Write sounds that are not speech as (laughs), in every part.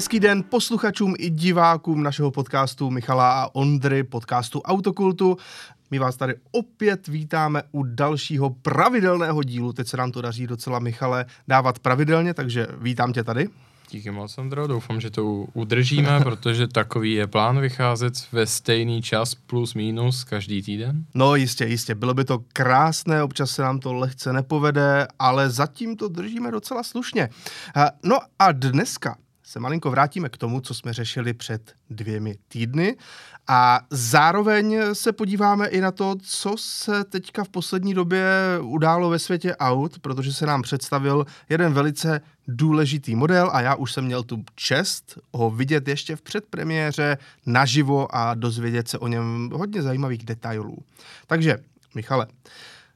Hezký den posluchačům i divákům našeho podcastu Michala a Ondry, podcastu Autokultu. My vás tady opět vítáme u dalšího pravidelného dílu. Teď se nám to daří docela, Michale, dávat pravidelně, takže vítám tě tady. Díky moc, Andro. Doufám, že to udržíme, (laughs) protože takový je plán vycházet ve stejný čas plus minus každý týden. No jistě, jistě. Bylo by to krásné, občas se nám to lehce nepovede, ale zatím to držíme docela slušně. No a dneska se malinko vrátíme k tomu, co jsme řešili před dvěmi týdny a zároveň se podíváme i na to, co se teďka v poslední době událo ve světě aut, protože se nám představil jeden velice důležitý model a já už jsem měl tu čest ho vidět ještě v předpremiéře naživo a dozvědět se o něm hodně zajímavých detailů. Takže, Michale,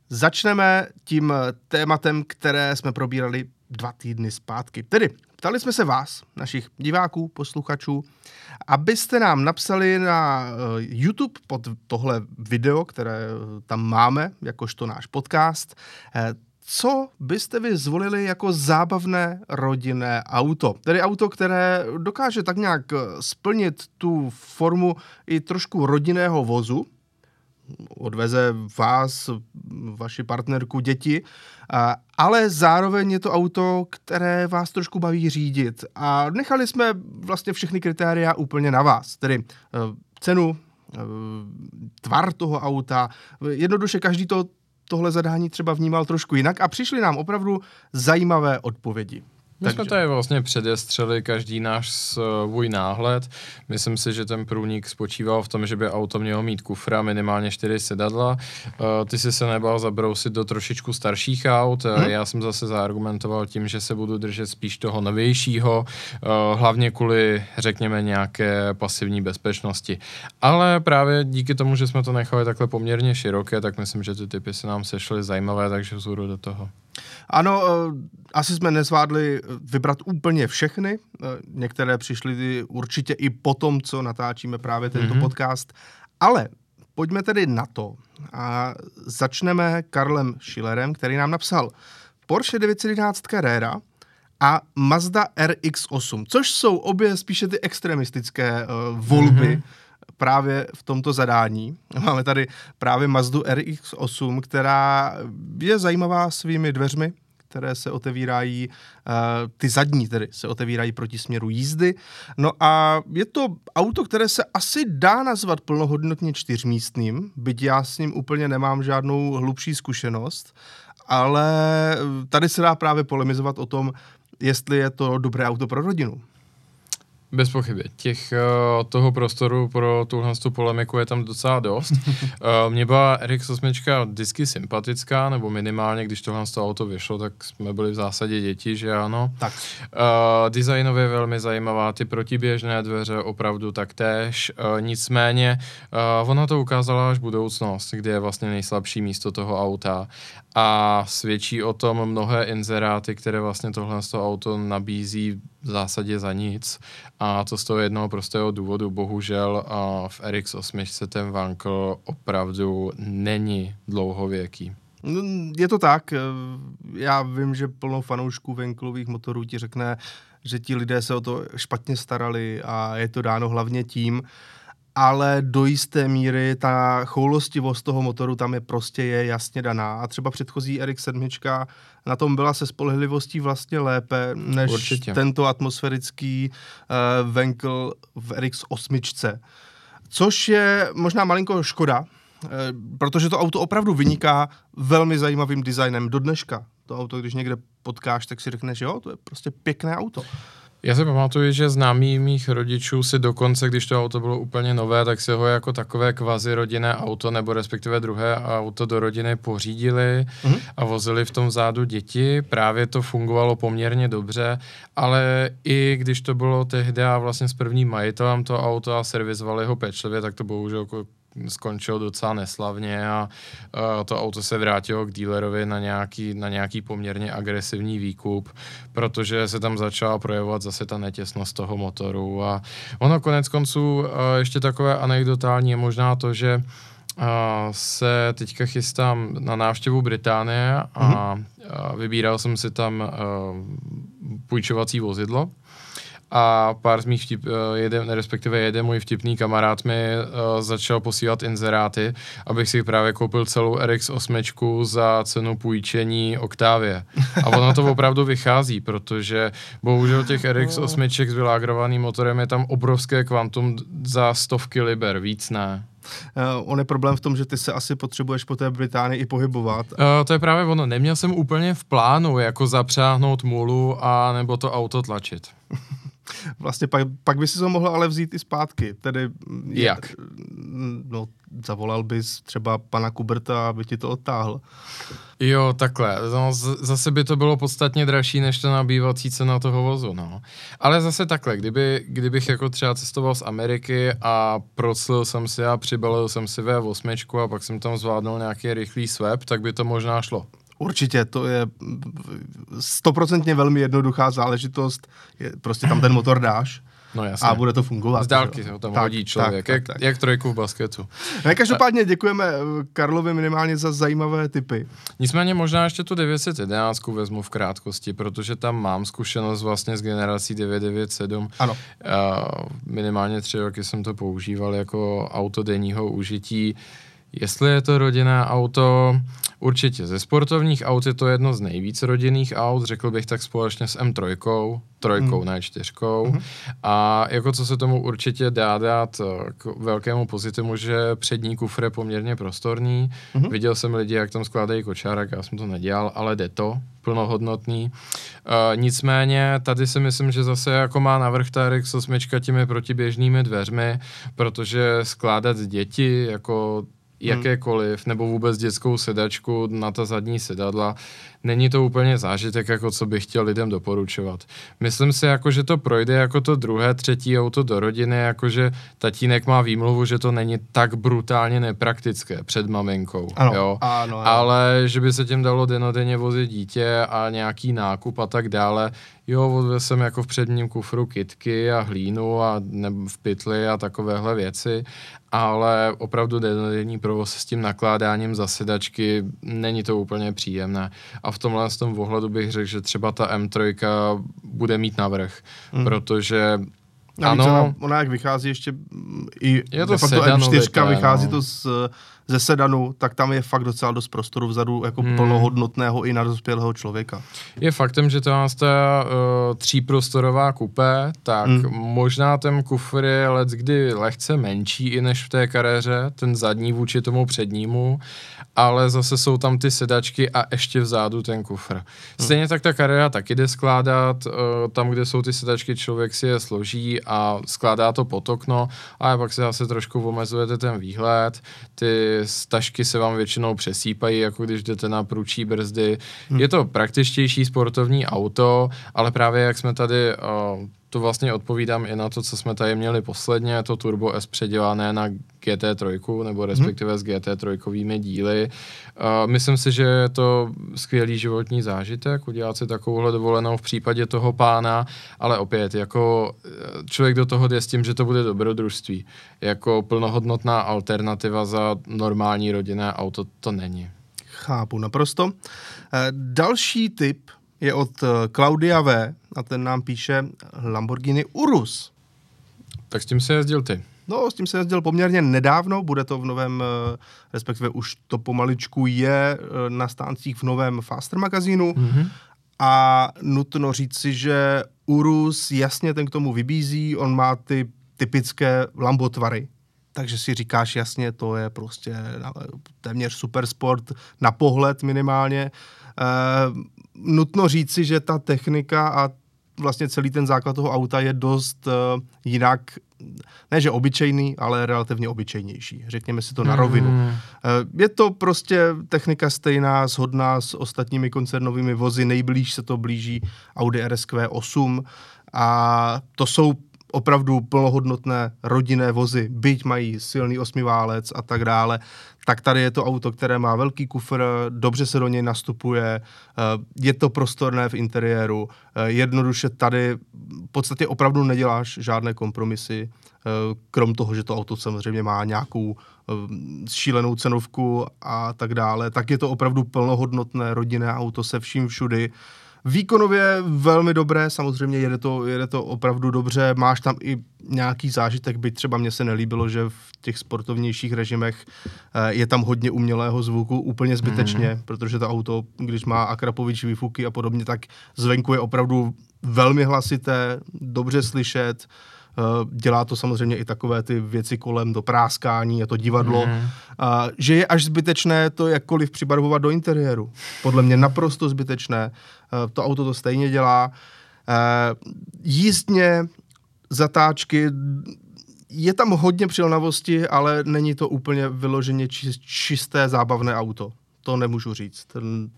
začneme tím tématem, které jsme probírali dva týdny zpátky. Tedy ptali jsme se vás, našich diváků, posluchačů, abyste nám napsali na eh, YouTube pod tohle video, které eh, tam máme, jakožto náš podcast, eh, co byste vy zvolili jako zábavné rodinné auto? Tedy auto, které dokáže tak nějak splnit tu formu i trošku rodinného vozu, odveze vás, vaši partnerku, děti, ale zároveň je to auto, které vás trošku baví řídit. A nechali jsme vlastně všechny kritéria úplně na vás, tedy e, cenu, e, tvar toho auta, jednoduše každý to tohle zadání třeba vnímal trošku jinak a přišly nám opravdu zajímavé odpovědi. My Takže. jsme tady vlastně předestřeli každý náš svůj náhled. Myslím si, že ten průnik spočíval v tom, že by auto mělo mít kufra, minimálně čtyři sedadla. Uh, ty si se nebal zabrousit do trošičku starších aut. Hmm. Já jsem zase zaargumentoval tím, že se budu držet spíš toho novějšího, hlavně kvůli, řekněme, nějaké pasivní bezpečnosti. Ale právě díky tomu, že jsme to nechali takhle poměrně široké, tak myslím, že ty typy se nám sešly zajímavé, takže vzhůru do toho. Ano, asi jsme nezvládli vybrat úplně všechny. Eh, některé přišly určitě i po tom, co natáčíme právě tento mm-hmm. podcast. Ale pojďme tedy na to. A začneme Karlem Schillerem, který nám napsal Porsche 911 Carrera a Mazda RX-8, což jsou obě spíše ty extremistické uh, volby, mm-hmm právě v tomto zadání. Máme tady právě Mazdu RX-8, která je zajímavá svými dveřmi, které se otevírají, uh, ty zadní tedy se otevírají proti směru jízdy. No a je to auto, které se asi dá nazvat plnohodnotně čtyřmístným, byť já s ním úplně nemám žádnou hlubší zkušenost, ale tady se dá právě polemizovat o tom, jestli je to dobré auto pro rodinu. Bez pochyby. Těch, uh, toho prostoru pro tuhle tu polemiku je tam docela dost. (laughs) uh, Mně byla RX8 vždycky sympatická, nebo minimálně, když tohle to auto vyšlo, tak jsme byli v zásadě děti, že ano. Tak. Uh, designově velmi zajímavá, ty protiběžné dveře opravdu taktéž. Nicméně, ona to ukázala až budoucnost, kde je vlastně nejslabší místo toho auta. A svědčí o tom mnohé inzeráty, které vlastně tohle auto nabízí v zásadě za nic. A to z toho jednoho prostého důvodu, bohužel a v RX8 ten vankl opravdu není dlouhověký. No, je to tak. Já vím, že plno fanoušků venklových motorů ti řekne, že ti lidé se o to špatně starali a je to dáno hlavně tím, ale do jisté míry ta choulostivost toho motoru tam je prostě je jasně daná. A třeba předchozí RX-7 na tom byla se spolehlivostí vlastně lépe než Určitě. tento atmosférický uh, Venkl v RX-8. Což je možná malinko škoda, uh, protože to auto opravdu vyniká velmi zajímavým designem do dneška. To auto, když někde potkáš, tak si řekneš, jo, to je prostě pěkné auto. Já si pamatuju, že známí mých rodičů si dokonce, když to auto bylo úplně nové, tak si ho jako takové kvazi rodinné auto, nebo respektive druhé auto do rodiny pořídili mm-hmm. a vozili v tom zádu děti. Právě to fungovalo poměrně dobře, ale i když to bylo tehdy a vlastně s prvním majitelem to auto a servizovali ho pečlivě, tak to bohužel jako skončil docela neslavně a uh, to auto se vrátilo k dílerovi na nějaký, na nějaký poměrně agresivní výkup, protože se tam začala projevovat zase ta netěsnost toho motoru a ono konec konců uh, ještě takové anekdotální je možná to, že uh, se teďka chystám na návštěvu Británie a mm-hmm. uh, vybíral jsem si tam půjčovací vozidlo a pár z mých vtip, eh, jeden, respektive jeden můj vtipný kamarád mi uh, začal posílat inzeráty, abych si právě koupil celou RX 8 za cenu půjčení Octavie. A ono to opravdu vychází, protože bohužel těch RX 8 s vylágrovaným motorem je tam obrovské kvantum za stovky liber, víc ne. Uh, on je problém v tom, že ty se asi potřebuješ po té Británii i pohybovat. Uh, to je právě ono. Neměl jsem úplně v plánu jako zapřáhnout mulu a nebo to auto tlačit. (laughs) vlastně pak, pak by si to mohl ale vzít i zpátky. Tedy, Jak? Je, no, zavolal bys třeba pana Kuberta, aby ti to odtáhl. Jo, takhle. No, z- zase by to bylo podstatně dražší než to nabývací cena toho vozu, no. Ale zase takhle, kdyby, kdybych jako třeba cestoval z Ameriky a proclil jsem si a přibalil jsem si V8 a pak jsem tam zvládnul nějaký rychlý swap, tak by to možná šlo. Určitě, to je stoprocentně velmi jednoduchá záležitost. Je, prostě tam ten motor dáš No jasně. A bude to fungovat. Z dálky se tam tak, hodí člověk, tak, jak, tak, tak. jak trojku v basketu. Ne, každopádně děkujeme eh, Karlovi minimálně za zajímavé typy. Nicméně možná ještě tu 911 vezmu v krátkosti, protože tam mám zkušenost vlastně s generací 997. Ano. Uh, minimálně tři roky jsem to používal jako auto denního užití. Jestli je to rodinné auto, určitě ze sportovních aut je to jedno z nejvíc rodinných aut, řekl bych tak společně s M3, trojkou, mm. ne čtyřkou. Mm. A jako co se tomu určitě dá dát eh, k velkému pozitivu, že přední kufr je poměrně prostorný. Mm. Viděl jsem lidi, jak tam skládají kočárek, já jsem to nedělal, ale jde to, plnohodnotný. Uh, nicméně tady si myslím, že zase jako má navrh ta RX8 těmi protiběžnými dveřmi, protože skládat děti jako Hmm. Jakékoliv, nebo vůbec dětskou sedačku na ta zadní sedadla, není to úplně zážitek, jako co bych chtěl lidem doporučovat. Myslím si, jako, že to projde jako to druhé, třetí auto do rodiny, jako že tatínek má výmluvu, že to není tak brutálně nepraktické před maminkou. Ano, jo? Ano, ano. Ale že by se tím dalo denodenně vozit dítě a nějaký nákup a tak dále, Jo, odvezl jsem jako v předním kufru kitky a hlínu a nebo v pytli a takovéhle věci, ale opravdu dennodenní provoz s tím nakládáním zasedačky není to úplně příjemné. A v tomhle z tom ohledu bych řekl, že třeba ta M3 bude mít navrh, mm. protože ano, ona, ona jak vychází ještě i je to M4 vychází no. to z ze sedanu, tak tam je fakt docela dost prostoru vzadu jako hmm. plnohodnotného i na dospělého člověka. Je faktem, že to je uh, tříprostorová kupé, tak hmm. možná ten kufr je let kdy lehce menší i než v té karéře, ten zadní vůči tomu přednímu, ale zase jsou tam ty sedačky a ještě vzadu ten kufr. Hmm. Stejně tak ta kariéra taky jde skládat, uh, tam, kde jsou ty sedačky, člověk si je složí a skládá to pod okno, a pak se zase trošku omezujete ten výhled, ty stažky se vám většinou přesýpají, jako když jdete na průčí brzdy. Hmm. Je to praktičtější sportovní auto, ale právě jak jsme tady uh, to vlastně odpovídám i na to, co jsme tady měli posledně, to Turbo S předělané na GT3, nebo mhm. respektive hmm. s GT3 díly. Uh, myslím si, že je to skvělý životní zážitek, udělat si takovouhle dovolenou v případě toho pána, ale opět, jako eh, člověk do toho jde s tím, že to bude dobrodružství. Jako plnohodnotná alternativa za normální rodinné auto to není. Chápu naprosto. Eh, další tip je od Claudia V. a ten nám píše Lamborghini Urus. Tak s tím se jezdil ty. No, s tím se jezdil poměrně nedávno, bude to v novém, eh, respektive už to pomaličku je eh, na stáncích v novém Faster magazínu. Mm-hmm. A nutno říci, že Urus jasně ten k tomu vybízí, on má ty typické lambotvary. Takže si říkáš jasně, to je prostě téměř super sport, na pohled minimálně. E, nutno říci, že ta technika a vlastně celý ten základ toho auta je dost uh, jinak, ne že obyčejný, ale relativně obyčejnější. Řekněme si to na rovinu. Hmm. Uh, je to prostě technika stejná, shodná s ostatními koncernovými vozy, nejblíž se to blíží Audi RSQ 8 a to jsou opravdu plnohodnotné rodinné vozy, byť mají silný osmiválec a tak dále, tak tady je to auto, které má velký kufr, dobře se do něj nastupuje, eh, je to prostorné v interiéru, eh, jednoduše tady v podstatě opravdu neděláš žádné kompromisy, eh, krom toho, že to auto samozřejmě má nějakou šílenou cenovku a tak dále, tak je to opravdu plnohodnotné rodinné auto se vším všudy, Výkonově velmi dobré, samozřejmě jede to, jede to opravdu dobře, máš tam i nějaký zážitek, byť třeba mně se nelíbilo, že v těch sportovnějších režimech eh, je tam hodně umělého zvuku, úplně zbytečně, mm. protože to auto, když má Akrapovič výfuky a podobně, tak zvenku je opravdu velmi hlasité, dobře slyšet, dělá to samozřejmě i takové ty věci kolem do práskání a to divadlo, mm. a, že je až zbytečné to jakkoliv přibarvovat do interiéru. Podle mě naprosto zbytečné. Eh, to auto to stejně dělá. Jízdně zatáčky, je tam hodně přilnavosti, ale není to úplně vyloženě čisté zábavné auto. To nemůžu říct. Ten...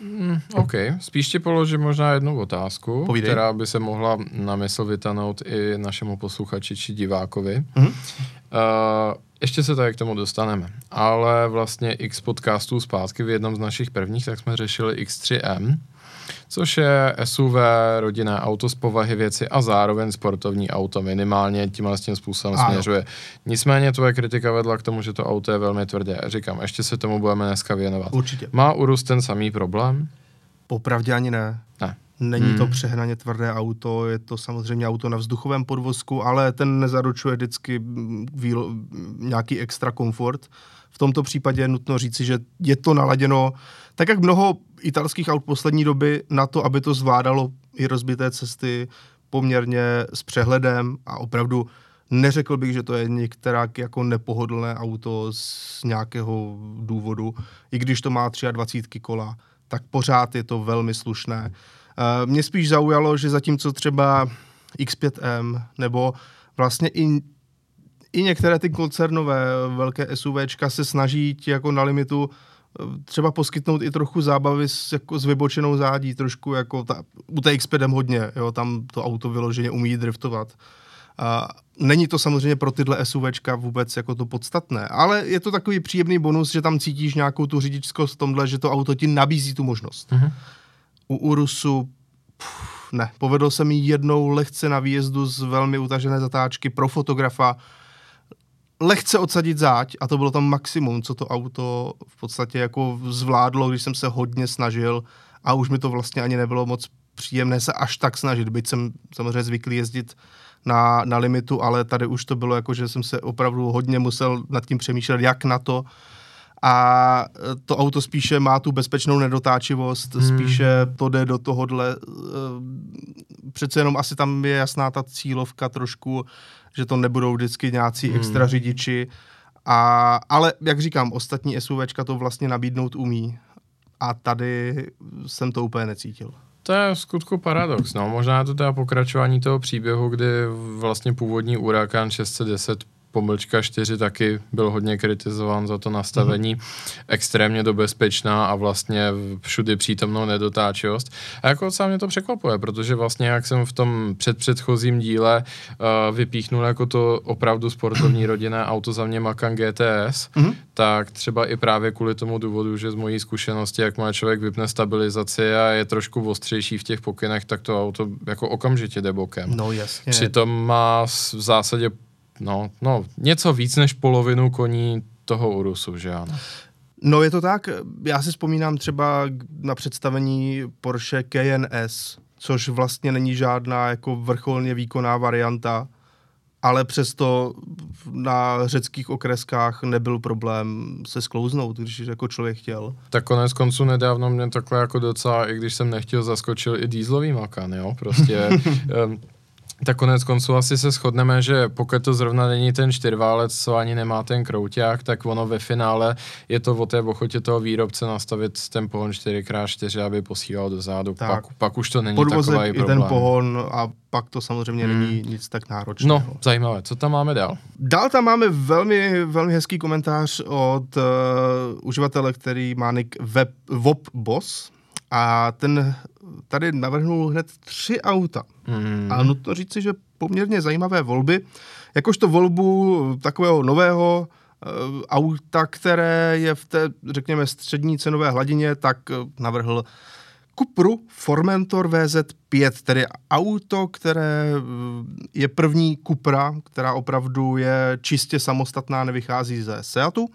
Mm, OK, spíš ti položím možná jednu otázku, Povídej. která by se mohla na mysl vytanout i našemu posluchači či divákovi. Mm-hmm. Uh, ještě se tady k tomu dostaneme, ale vlastně x podcastů zpátky v jednom z našich prvních, tak jsme řešili X3M, což je SUV, rodinné auto z povahy věci a zároveň sportovní auto minimálně tímhle s tím způsobem ano. směřuje. Nicméně tvoje kritika vedla k tomu, že to auto je velmi tvrdé. Říkám, ještě se tomu budeme dneska věnovat. Určitě. Má Urus ten samý problém? Popravdě ani ne. Ne. Není hmm. to přehnaně tvrdé auto, je to samozřejmě auto na vzduchovém podvozku, ale ten nezaručuje vždycky výlo, nějaký extra komfort. V tomto případě je nutno říci, že je to naladěno tak, jak mnoho italských aut poslední doby na to, aby to zvládalo i rozbité cesty poměrně s přehledem a opravdu neřekl bych, že to je některá jako nepohodlné auto z nějakého důvodu, i když to má 23 kola, tak pořád je to velmi slušné. Eh, mě spíš zaujalo, že zatímco třeba X5M nebo vlastně i i některé ty koncernové velké SUVčka se snaží ti jako na limitu eh, třeba poskytnout i trochu zábavy s, jako s vybočenou zádí, trošku jako ta, u té x hodně, jo, tam to auto vyloženě umí driftovat. A není to samozřejmě pro tyhle SUVčka vůbec jako to podstatné, ale je to takový příjemný bonus, že tam cítíš nějakou tu řidičskost v tomhle, že to auto ti nabízí tu možnost. Mm-hmm. U Urusu pff, ne, povedlo se mi jednou lehce na výjezdu z velmi utažené zatáčky pro fotografa, lehce odsadit záď a to bylo tam maximum, co to auto v podstatě jako zvládlo, když jsem se hodně snažil a už mi to vlastně ani nebylo moc příjemné se až tak snažit, byť jsem samozřejmě zvyklý jezdit na, na limitu, ale tady už to bylo jako, že jsem se opravdu hodně musel nad tím přemýšlet, jak na to. A to auto spíše má tu bezpečnou nedotáčivost, hmm. spíše to jde do tohohle. Eh, přece jenom asi tam je jasná ta cílovka trošku, že to nebudou vždycky nějací hmm. extra řidiči. A, ale jak říkám, ostatní SUVčka to vlastně nabídnout umí. A tady jsem to úplně necítil. To je v skutku paradox. No. Možná to teda pokračování toho příběhu, kdy vlastně původní Huracan 610 pomlčka 4 taky byl hodně kritizován za to nastavení, mm-hmm. extrémně dobezpečná a vlastně všudy přítomnou nedotáčivost. A jako sám mě to překvapuje, protože vlastně jak jsem v tom předpředchozím díle uh, vypíchnul jako to opravdu sportovní (clears throat) rodinné auto za mě Macan GTS, mm-hmm. tak třeba i právě kvůli tomu důvodu, že z mojí zkušenosti, jak má člověk vypne stabilizaci a je trošku ostřejší v těch pokynech, tak to auto jako okamžitě jde bokem. No jasně. Přitom má v zásadě no, no, něco víc než polovinu koní toho Urusu, že ano? No je to tak, já si vzpomínám třeba na představení Porsche KNS, což vlastně není žádná jako vrcholně výkonná varianta, ale přesto na řeckých okreskách nebyl problém se sklouznout, když jako člověk chtěl. Tak konec konců nedávno mě takhle jako docela, i když jsem nechtěl, zaskočil i dýzlový makan, jo, prostě (laughs) Tak konec konců asi se shodneme, že pokud to zrovna není ten čtyřválec, co ani nemá ten krouťák, tak ono ve finále je to o té ochotě toho výrobce nastavit ten pohon 4x4, aby posílal do zádu. Pak, pak už to není Podvozek takový i problém. ten pohon a pak to samozřejmě hmm. není nic tak náročného. No, zajímavé. Co tam máme dál? Dál tam máme velmi, velmi hezký komentář od uh, uživatele, který má nick web, Boss a ten tady navrhnul hned tři auta. Mm. A nutno říci, že poměrně zajímavé volby. Jakožto volbu takového nového uh, auta, které je v té, řekněme, střední cenové hladině, tak uh, navrhl Cupru Formentor VZ5, tedy auto, které uh, je první Cupra, která opravdu je čistě samostatná, nevychází ze Seatu.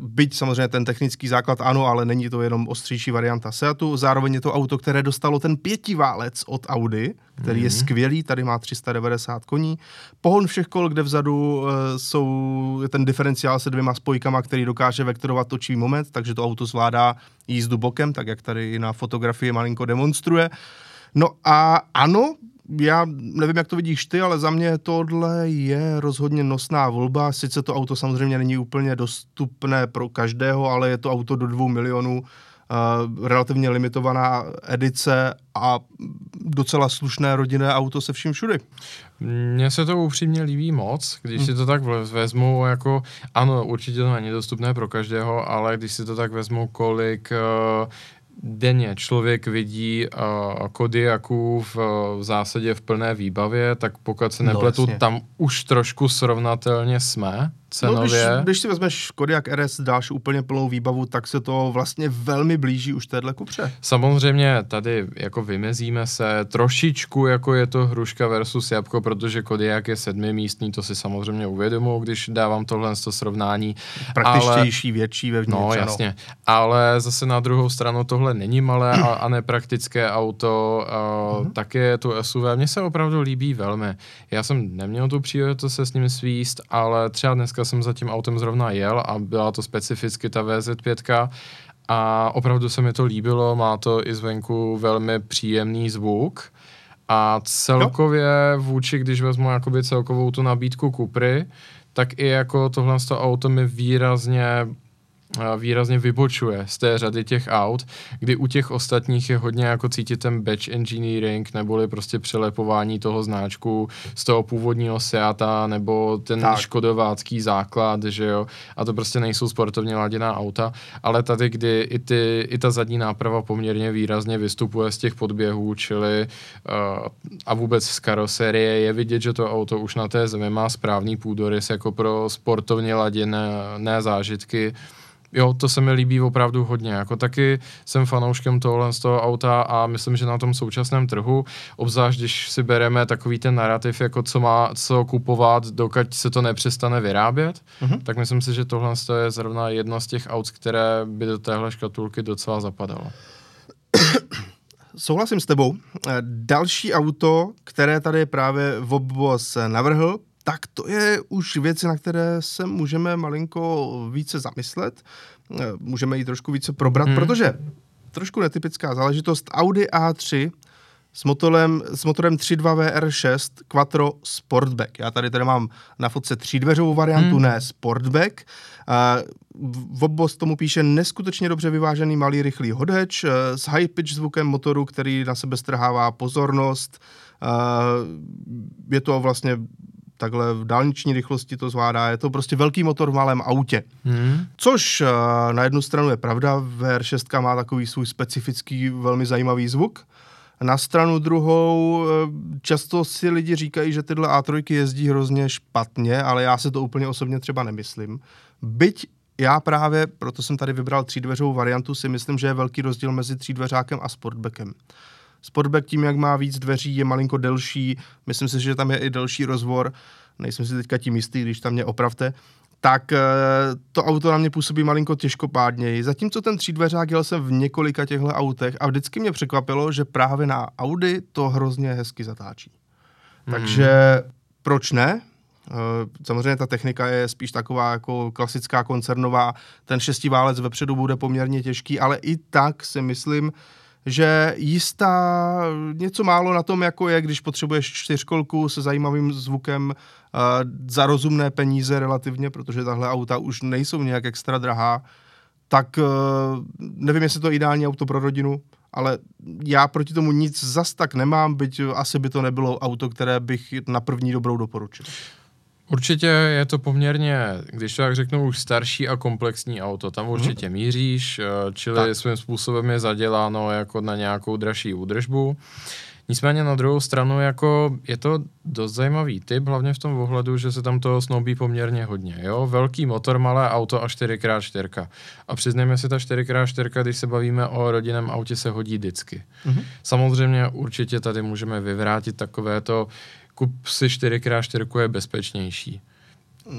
Byť samozřejmě ten technický základ ano, ale není to jenom ostřejší varianta Seatu. Zároveň je to auto, které dostalo ten pětiválec od Audi, který mm-hmm. je mhm. skvělý, tady má 390 koní. Pohon všech kol, kde vzadu uh, jsou ten diferenciál se dvěma spojkama, který dokáže vektorovat točivý moment, takže to auto zvládá jízdu bokem, tak jak tady na fotografii malinko demonstruje. No a ano, já nevím, jak to vidíš ty, ale za mě tohle je rozhodně nosná volba. Sice to auto samozřejmě není úplně dostupné pro každého, ale je to auto do dvou milionů, uh, relativně limitovaná edice a docela slušné rodinné auto se vším všudy. Mně se to upřímně líbí moc, když hmm. si to tak vezmu, jako ano, určitě to není dostupné pro každého, ale když si to tak vezmu, kolik uh, denně člověk vidí uh, Kodiaku v, v zásadě v plné výbavě, tak pokud se no, nepletu, no, tam už trošku srovnatelně jsme cenově. No, když, když si vezmeš Kodiak RS, dáš úplně plnou výbavu, tak se to vlastně velmi blíží už téhle kupře. Samozřejmě tady jako vymezíme se trošičku, jako je to hruška versus jabko, protože Kodiak je sedmimístný, to si samozřejmě uvědomuji, když dávám tohle to srovnání. Praktičtější, ale, větší vevnitř. No, jasně. Ale zase na druhou stranu tohle není malé a, a nepraktické auto, a, mm-hmm. taky je to SUV. Mně se opravdu líbí velmi. Já jsem neměl tu příležitost se s ním svíst, ale třeba dneska dneska jsem za tím autem zrovna jel a byla to specificky ta VZ5 a opravdu se mi to líbilo, má to i zvenku velmi příjemný zvuk. A celkově vůči, když vezmu jakoby celkovou tu nabídku Kupry, tak i jako tohle auto mi výrazně výrazně vybočuje z té řady těch aut, kdy u těch ostatních je hodně jako cítit ten batch engineering, neboli prostě přelepování toho značku z toho původního Seata, nebo ten tak. škodovácký základ, že jo, a to prostě nejsou sportovně laděná auta, ale tady, kdy i, ty, i ta zadní náprava poměrně výrazně vystupuje z těch podběhů, čili uh, a vůbec z karoserie je vidět, že to auto už na té zemi má správný půdorys jako pro sportovně laděné zážitky, jo, to se mi líbí opravdu hodně. Jako taky jsem fanouškem tohle z toho auta a myslím, že na tom současném trhu, obzvlášť když si bereme takový ten narrativ, jako co má co kupovat, dokud se to nepřestane vyrábět, mm-hmm. tak myslím si, že tohle je zrovna jedno z těch aut, které by do téhle škatulky docela zapadalo. Souhlasím s tebou. Další auto, které tady právě Vobos navrhl, tak to je už věci, na které se můžeme malinko více zamyslet. Eh, můžeme ji trošku více probrat, hmm. protože trošku netypická záležitost Audi A3 s motorem, s motorem 3.2 VR6 Quattro Sportback. Já tady tady mám na fotce třídveřovou variantu, hmm. ne Sportback. Uh, Vobos tomu píše neskutečně dobře vyvážený malý rychlý hatch uh, s high pitch zvukem motoru, který na sebe strhává pozornost. Je to vlastně takhle v dálniční rychlosti to zvládá. Je to prostě velký motor v malém autě. Hmm. Což uh, na jednu stranu je pravda, VR6 má takový svůj specifický, velmi zajímavý zvuk. Na stranu druhou uh, často si lidi říkají, že tyhle A3 jezdí hrozně špatně, ale já se to úplně osobně třeba nemyslím. Byť já právě, proto jsem tady vybral třídveřovou variantu, si myslím, že je velký rozdíl mezi třídveřákem a sportbackem. Sportback tím, jak má víc dveří, je malinko delší, myslím si, že tam je i delší rozvor, nejsem si teďka tím jistý, když tam mě opravte, tak eh, to auto na mě působí malinko těžkopádněji. Zatímco ten třídveřák jel jsem v několika těchto autech a vždycky mě překvapilo, že právě na Audi to hrozně hezky zatáčí. Hmm. Takže proč ne? Eh, samozřejmě ta technika je spíš taková jako klasická koncernová. Ten šestiválec vepředu bude poměrně těžký, ale i tak si myslím, že jistá něco málo na tom, jako je, když potřebuješ čtyřkolku se zajímavým zvukem uh, za rozumné peníze relativně, protože tahle auta už nejsou nějak extra drahá, tak uh, nevím, jestli to je ideální auto pro rodinu, ale já proti tomu nic zas tak nemám, byť asi by to nebylo auto, které bych na první dobrou doporučil. Určitě je to poměrně, když to tak řeknu, už starší a komplexní auto. Tam mhm. určitě hmm. míříš, eh, čili tak. svým způsobem je zaděláno jako na nějakou dražší údržbu. Nicméně na druhou stranu jako je to dost zajímavý typ, hlavně v tom ohledu, že se tam toho snoubí poměrně hodně. Jo? Velký motor, malé auto a 4x4. A přiznejme si, ta 4x4, když se bavíme o rodinném autě, se hodí vždycky. Mm-hmm. Samozřejmě určitě tady můžeme vyvrátit takové to, kup si 4x4 je bezpečnější.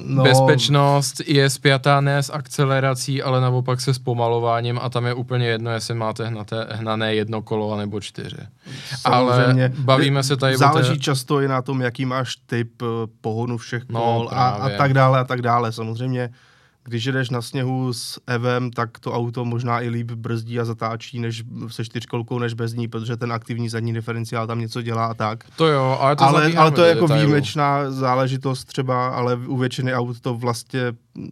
No, Bezpečnost je spjatá ne s akcelerací, ale naopak se zpomalováním a tam je úplně jedno, jestli máte hnaté, hnané jedno kolo nebo čtyři. Samozřejmě. Ale bavíme se tady Záleží té... často i na tom, jaký máš typ eh, pohonu všech no, kol no, a, a tak dále a tak dále. Samozřejmě když jedeš na sněhu s Evem, tak to auto možná i líp brzdí a zatáčí než se čtyřkolkou než bez ní, protože ten aktivní zadní diferenciál tam něco dělá a tak. To jo, ale to, ale, ale to je jako detailu. výjimečná záležitost třeba, ale u většiny aut to vlastně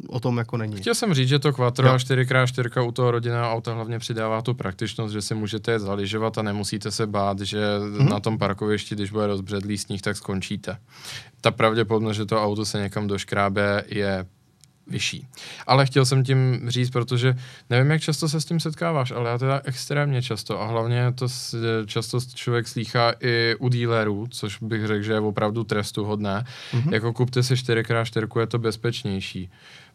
o tom jako není. Chtěl jsem říct, že to Quattro a 4x4 u toho rodinného auta hlavně přidává tu praktičnost, že si můžete zaližovat a nemusíte se bát, že mm-hmm. na tom parkovišti, když bude rozbředlý sníh, tak skončíte. Ta pravděpodobnost, že to auto se někam doškrábe, je vyšší. Ale chtěl jsem tím říct, protože nevím, jak často se s tím setkáváš, ale já teda extrémně často a hlavně to často člověk slýchá i u dílerů, což bych řekl, že je opravdu trestu hodné. Mm-hmm. Jako kupte si 4x4, je to bezpečnější.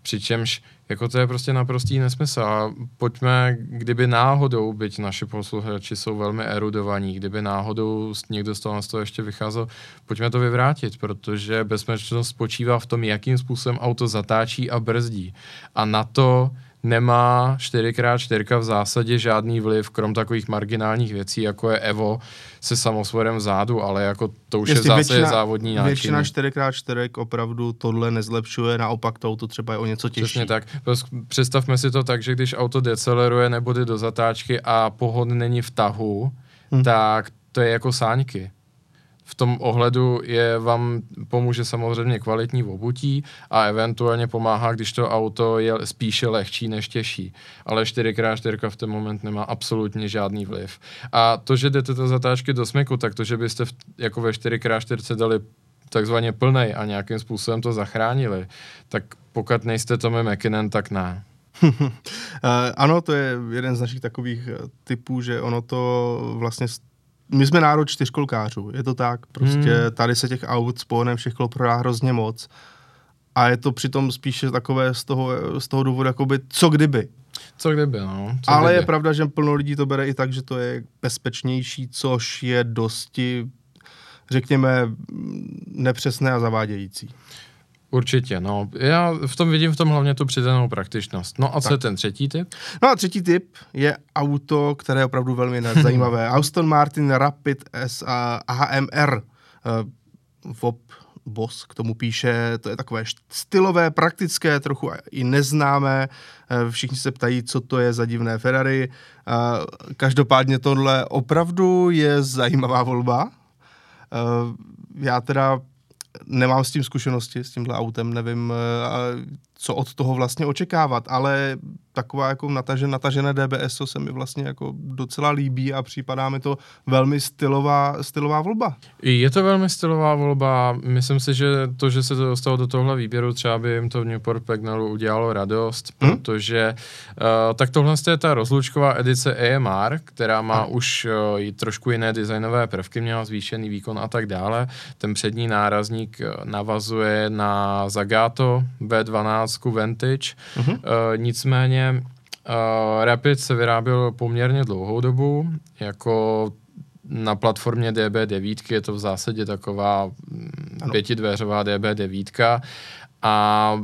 Přičemž jako to je prostě naprostý nesmysl. A pojďme, kdyby náhodou, byť naši posluchači jsou velmi erudovaní, kdyby náhodou někdo z toho, z toho ještě vycházel, pojďme to vyvrátit, protože bezpečnost spočívá v tom, jakým způsobem auto zatáčí a brzdí. A na to nemá 4x4 v zásadě žádný vliv, krom takových marginálních věcí, jako je Evo se samosvorem vzadu, ale jako to už Jestli je zase většina, závodní náčin. Většina 4x4 opravdu tohle nezlepšuje, naopak to auto třeba je o něco těžší. Přesně tak. Představme si to tak, že když auto deceleruje nebo jde do zatáčky a pohon není v tahu, hmm. tak to je jako sáňky v tom ohledu je vám pomůže samozřejmě kvalitní obutí a eventuálně pomáhá, když to auto je spíše lehčí než těžší. Ale 4x4 v ten moment nemá absolutně žádný vliv. A to, že jdete do zatáčky do smeku, tak to, že byste v, jako ve 4x4 dali takzvaně plnej a nějakým způsobem to zachránili, tak pokud nejste Tommy McKinnon, tak ne. uh, (laughs) ano, to je jeden z našich takových eh, typů, že ono to vlastně my jsme národ čtyřkolkářů, je to tak. Prostě hmm. tady se těch aut s pohonem všech kol prodá hrozně moc. A je to přitom spíše takové z toho, z toho důvodu, jakoby, co kdyby. Co kdyby, no. Co Ale kdyby. je pravda, že plno lidí to bere i tak, že to je bezpečnější, což je dosti, řekněme, nepřesné a zavádějící. Určitě, no. Já v tom vidím v tom hlavně tu přidanou praktičnost. No a co tak. je ten třetí typ? No a třetí typ je auto, které je opravdu velmi (laughs) zajímavé. Aston Martin Rapid S a AMR. Uh, VOP Boss k tomu píše, to je takové stylové, praktické, trochu i neznámé. Eh, všichni se ptají, co to je za divné Ferrari. Eh, každopádně tohle opravdu je zajímavá volba. Já teda nemám s tím zkušenosti, s tímhle autem, nevím, eh, co od toho vlastně očekávat, ale taková jako natažen, natažené DBS se mi vlastně jako docela líbí a připadá mi to velmi stylová, stylová volba. Je to velmi stylová volba. Myslím si, že to, že se to dostalo do tohle výběru, třeba by jim to v Newport Pagnalu udělalo radost, hmm? protože uh, tak tohle je ta rozlučková edice AMR, která má hmm. už uh, trošku jiné designové prvky, měla zvýšený výkon a tak dále. Ten přední nárazník navazuje na Zagato V12 Vantage, hmm. uh, nicméně Uh, Rapid se vyráběl poměrně dlouhou dobu, jako na platformě DB9 je to v zásadě taková mm, ano. pětidveřová DB9 a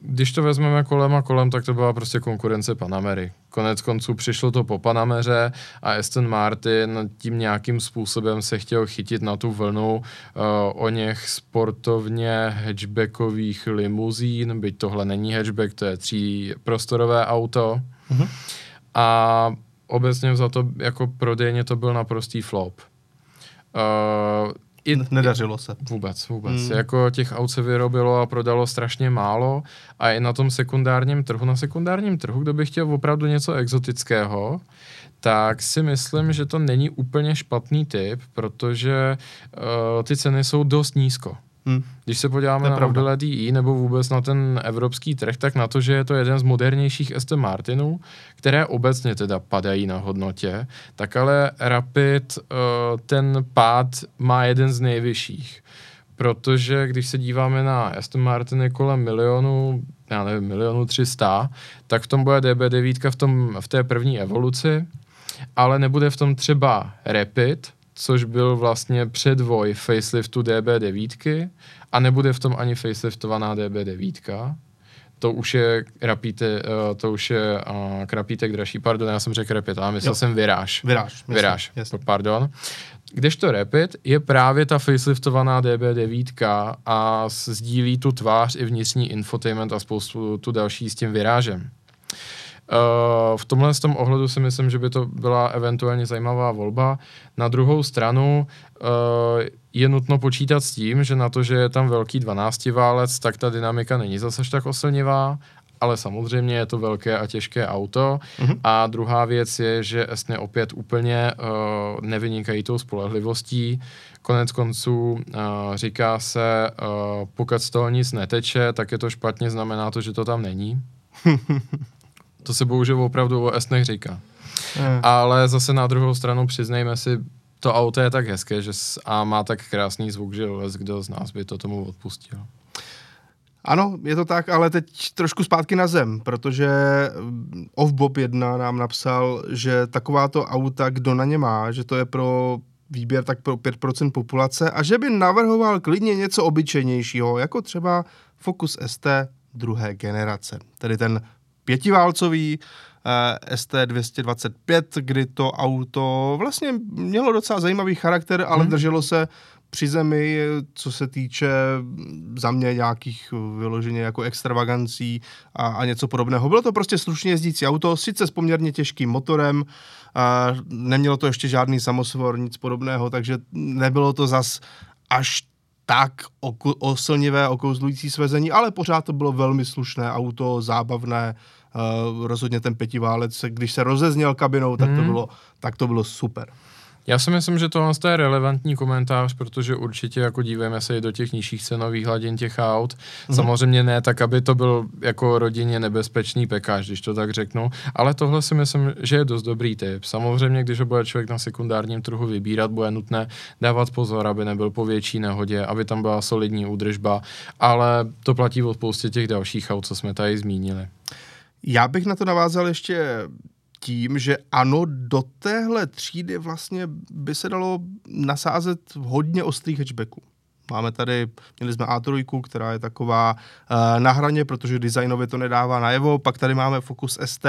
když to vezmeme kolem a kolem, tak to byla prostě konkurence Panamery. Konec konců přišlo to po Panameře a Aston Martin tím nějakým způsobem se chtěl chytit na tu vlnu uh, o něch sportovně hatchbackových limuzín, byť tohle není hatchback, to je tříprostorové auto. Mm-hmm. A obecně za to jako prodejně to byl naprostý flop. Uh, i, Nedařilo se. Vůbec, vůbec. Hmm. Jako těch aut se vyrobilo a prodalo strašně málo a i na tom sekundárním trhu, na sekundárním trhu, kdo by chtěl opravdu něco exotického, tak si myslím, že to není úplně špatný typ, protože uh, ty ceny jsou dost nízko. Hmm. Když se podíváme na model DI nebo vůbec na ten evropský trh, tak na to, že je to jeden z modernějších Aston Martinů, které obecně teda padají na hodnotě, tak ale Rapid uh, ten pád má jeden z nejvyšších. Protože když se díváme na Aston Martiny kolem milionu, já nevím, milionu 300, tak v tom bude DB9 v, tom, v té první evoluci, ale nebude v tom třeba Rapid, což byl vlastně předvoj faceliftu DB9 a nebude v tom ani faceliftovaná DB9, to už je rapíte, uh, to už je uh, krapítek dražší, pardon, já jsem řekl Rapid, ale myslel jo. jsem Viráž. Viráž. Viráž, pardon. Kdežto Rapid je právě ta faceliftovaná DB9 a sdílí tu tvář i vnitřní infotainment a spoustu tu další s tím Virážem. Uh, v tomhle z tom ohledu si myslím, že by to byla eventuálně zajímavá volba. Na druhou stranu uh, je nutno počítat s tím, že na to, že je tam velký 12 válec, tak ta dynamika není zase tak oslnivá, ale samozřejmě je to velké a těžké auto. Mm-hmm. A druhá věc je, že Esny opět úplně uh, nevynikají tou spolehlivostí. Konec konců uh, říká se, uh, pokud z toho nic neteče, tak je to špatně, znamená to, že to tam není. (laughs) to se bohužel opravdu o Esnech říká. Mm. Ale zase na druhou stranu přiznejme si, to auto je tak hezké že s, a má tak krásný zvuk, že les kdo z nás by to tomu odpustil. Ano, je to tak, ale teď trošku zpátky na zem, protože mm, Offbob 1 nám napsal, že takováto auta, kdo na ně má, že to je pro výběr tak pro 5% populace a že by navrhoval klidně něco obyčejnějšího, jako třeba Focus ST druhé generace. Tedy ten pětiválcový uh, ST225, kdy to auto vlastně mělo docela zajímavý charakter, ale hmm. drželo se při zemi, co se týče za mě nějakých vyloženě jako extravagancí a, a něco podobného. Bylo to prostě slušně jezdící auto, sice s poměrně těžkým motorem, a nemělo to ještě žádný samosvor, nic podobného, takže nebylo to zas až tak oku, oslnivé, okouzlující svezení, ale pořád to bylo velmi slušné auto, zábavné, uh, rozhodně ten pětiválec, když se rozezněl kabinou, tak, hmm. to, bylo, tak to bylo super. Já si myslím, že tohle je relevantní komentář, protože určitě jako dívejme se i do těch nižších cenových hladin těch aut. Mm. Samozřejmě ne tak, aby to byl jako rodině nebezpečný pekáž, když to tak řeknu, ale tohle si myslím, že je dost dobrý tip. Samozřejmě, když ho bude člověk na sekundárním trhu vybírat, bude nutné dávat pozor, aby nebyl po větší nehodě, aby tam byla solidní údržba, ale to platí od spoustě těch dalších aut, co jsme tady zmínili. Já bych na to navázal ještě tím, že ano, do téhle třídy vlastně by se dalo nasázet hodně ostrých hatchbacků. Máme tady, měli jsme A3, která je taková uh, na hraně, protože designově to nedává najevo, pak tady máme Focus ST,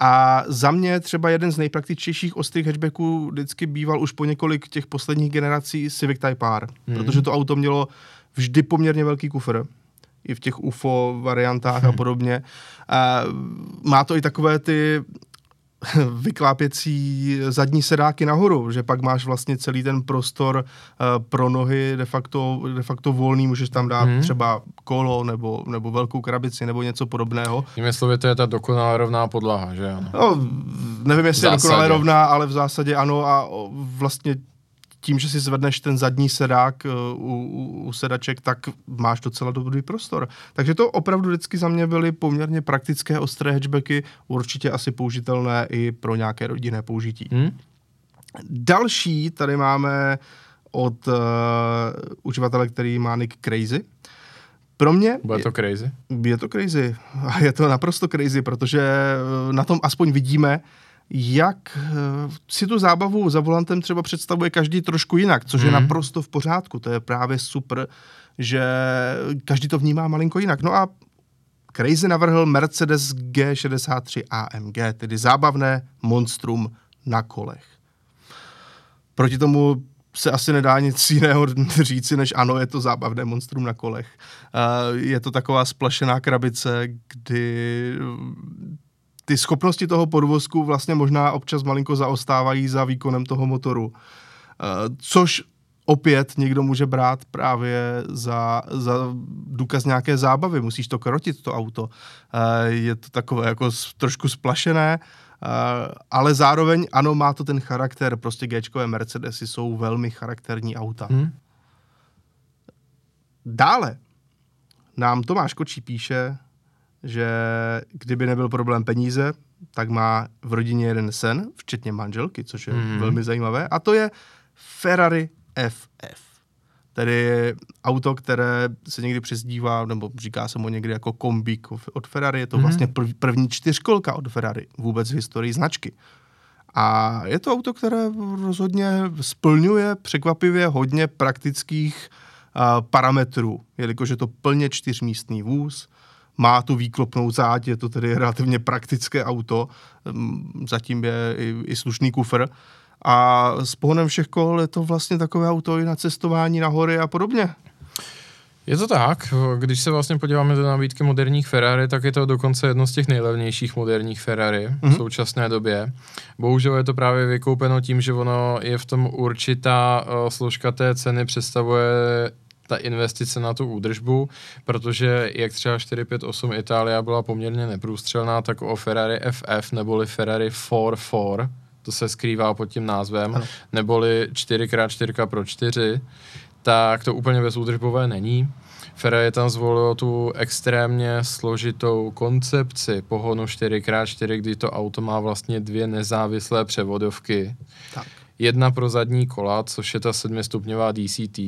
a za mě třeba jeden z nejpraktičtějších ostrých hatchbacků vždycky býval už po několik těch posledních generací Civic Type R, hmm. protože to auto mělo vždy poměrně velký kufr, i v těch UFO variantách hmm. a (laughs) podobně. A má to i takové ty (laughs) vyklápěcí zadní sedáky nahoru, že pak máš vlastně celý ten prostor uh, pro nohy de facto, de facto volný, můžeš tam dát hmm. třeba kolo nebo, nebo velkou krabici nebo něco podobného. Tím slovy to je ta dokonale rovná podlaha, že ano? No, nevím, jestli je dokonale rovná, ale v zásadě ano a vlastně tím, že si zvedneš ten zadní sedák uh, u, u, u sedaček, tak máš docela dobrý prostor. Takže to opravdu vždycky za mě byly poměrně praktické ostré hatchbacky, určitě asi použitelné i pro nějaké rodinné použití. Hmm? Další tady máme od uh, uživatele, který má nick Crazy. Pro mě... Bude to crazy? Je to crazy. A (laughs) je to naprosto crazy, protože uh, na tom aspoň vidíme, jak eh, si tu zábavu za volantem třeba představuje každý trošku jinak, což mm. je mhm. naprosto v pořádku. To je právě super, že každý to vnímá malinko jinak. No a Crazy navrhl Mercedes G63 AMG, tedy zábavné monstrum na kolech. Proti tomu se asi nedá nic jiného (laughs) říci, než ano, je to zábavné monstrum na kolech. Eh, je to taková splašená krabice, kdy ty schopnosti toho podvozku vlastně možná občas malinko zaostávají za výkonem toho motoru. Uh, což opět někdo může brát právě za, za důkaz nějaké zábavy. Musíš to krotit, to auto. Uh, je to takové jako trošku splašené, uh, ale zároveň ano, má to ten charakter. Prostě Gčkové Mercedesy jsou velmi charakterní auta. Hmm. Dále nám Tomáš Kočí píše, že kdyby nebyl problém peníze, tak má v rodině jeden sen, včetně manželky, což je mm. velmi zajímavé, a to je Ferrari FF. Tedy auto, které se někdy přezdívá, nebo říká se mu někdy jako kombík od Ferrari, je to mm. vlastně prv, první čtyřkolka od Ferrari vůbec v historii značky. A je to auto, které rozhodně splňuje překvapivě hodně praktických uh, parametrů, jelikož je to plně čtyřmístný vůz, má tu výklopnou záď, je to tedy relativně praktické auto, mm, zatím je i, i slušný kufr. A s pohonem všech kol je to vlastně takové auto i na cestování na hory a podobně. Je to tak, když se vlastně podíváme do nabídky moderních Ferrari, tak je to dokonce jedno z těch nejlevnějších moderních Ferrari mm-hmm. v mhm. současné době. Bohužel je to právě vykoupeno tím, že ono je v tom určitá uh, složka té ceny představuje ta investice na tu údržbu, protože jak třeba 458 Itália byla poměrně neprůstřelná, tak o Ferrari FF neboli Ferrari 4.4, to se skrývá pod tím názvem, ano. neboli 4x4 pro 4, tak to úplně bezúdržbové není. Ferrari tam zvolilo tu extrémně složitou koncepci pohonu 4x4, kdy to auto má vlastně dvě nezávislé převodovky. Tak. Jedna pro zadní kola, což je ta sedmistupňová DCT,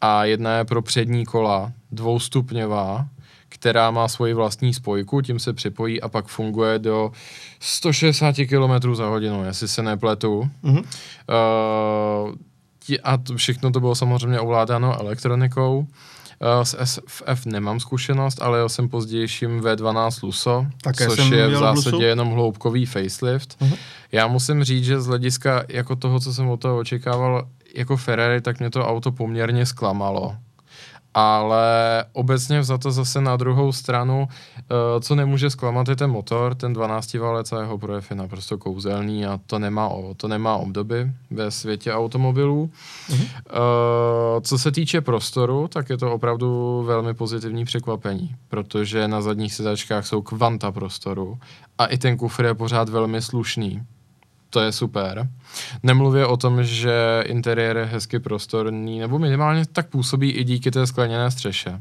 a jedna je pro přední kola, dvoustupňová, která má svoji vlastní spojku, tím se připojí a pak funguje do 160 km za hodinu, jestli se nepletu. Mm-hmm. Uh, a to všechno to bylo samozřejmě ovládáno elektronikou. Uh, s SFF nemám zkušenost, ale jel jsem pozdějším V12 Luso, Také což je v zásadě Lusu? jenom hloubkový facelift. Uh-huh. Já musím říct, že z hlediska jako toho, co jsem od toho očekával, jako Ferrari, tak mě to auto poměrně zklamalo ale obecně za to zase na druhou stranu, uh, co nemůže zklamat je ten motor, ten 12 válec a jeho projev je naprosto kouzelný a to nemá, to nemá obdoby ve světě automobilů. Uh-huh. Uh, co se týče prostoru, tak je to opravdu velmi pozitivní překvapení, protože na zadních sedačkách jsou kvanta prostoru a i ten kufr je pořád velmi slušný to je super. Nemluvě o tom, že interiér je hezky prostorný, nebo minimálně tak působí i díky té skleněné střeše.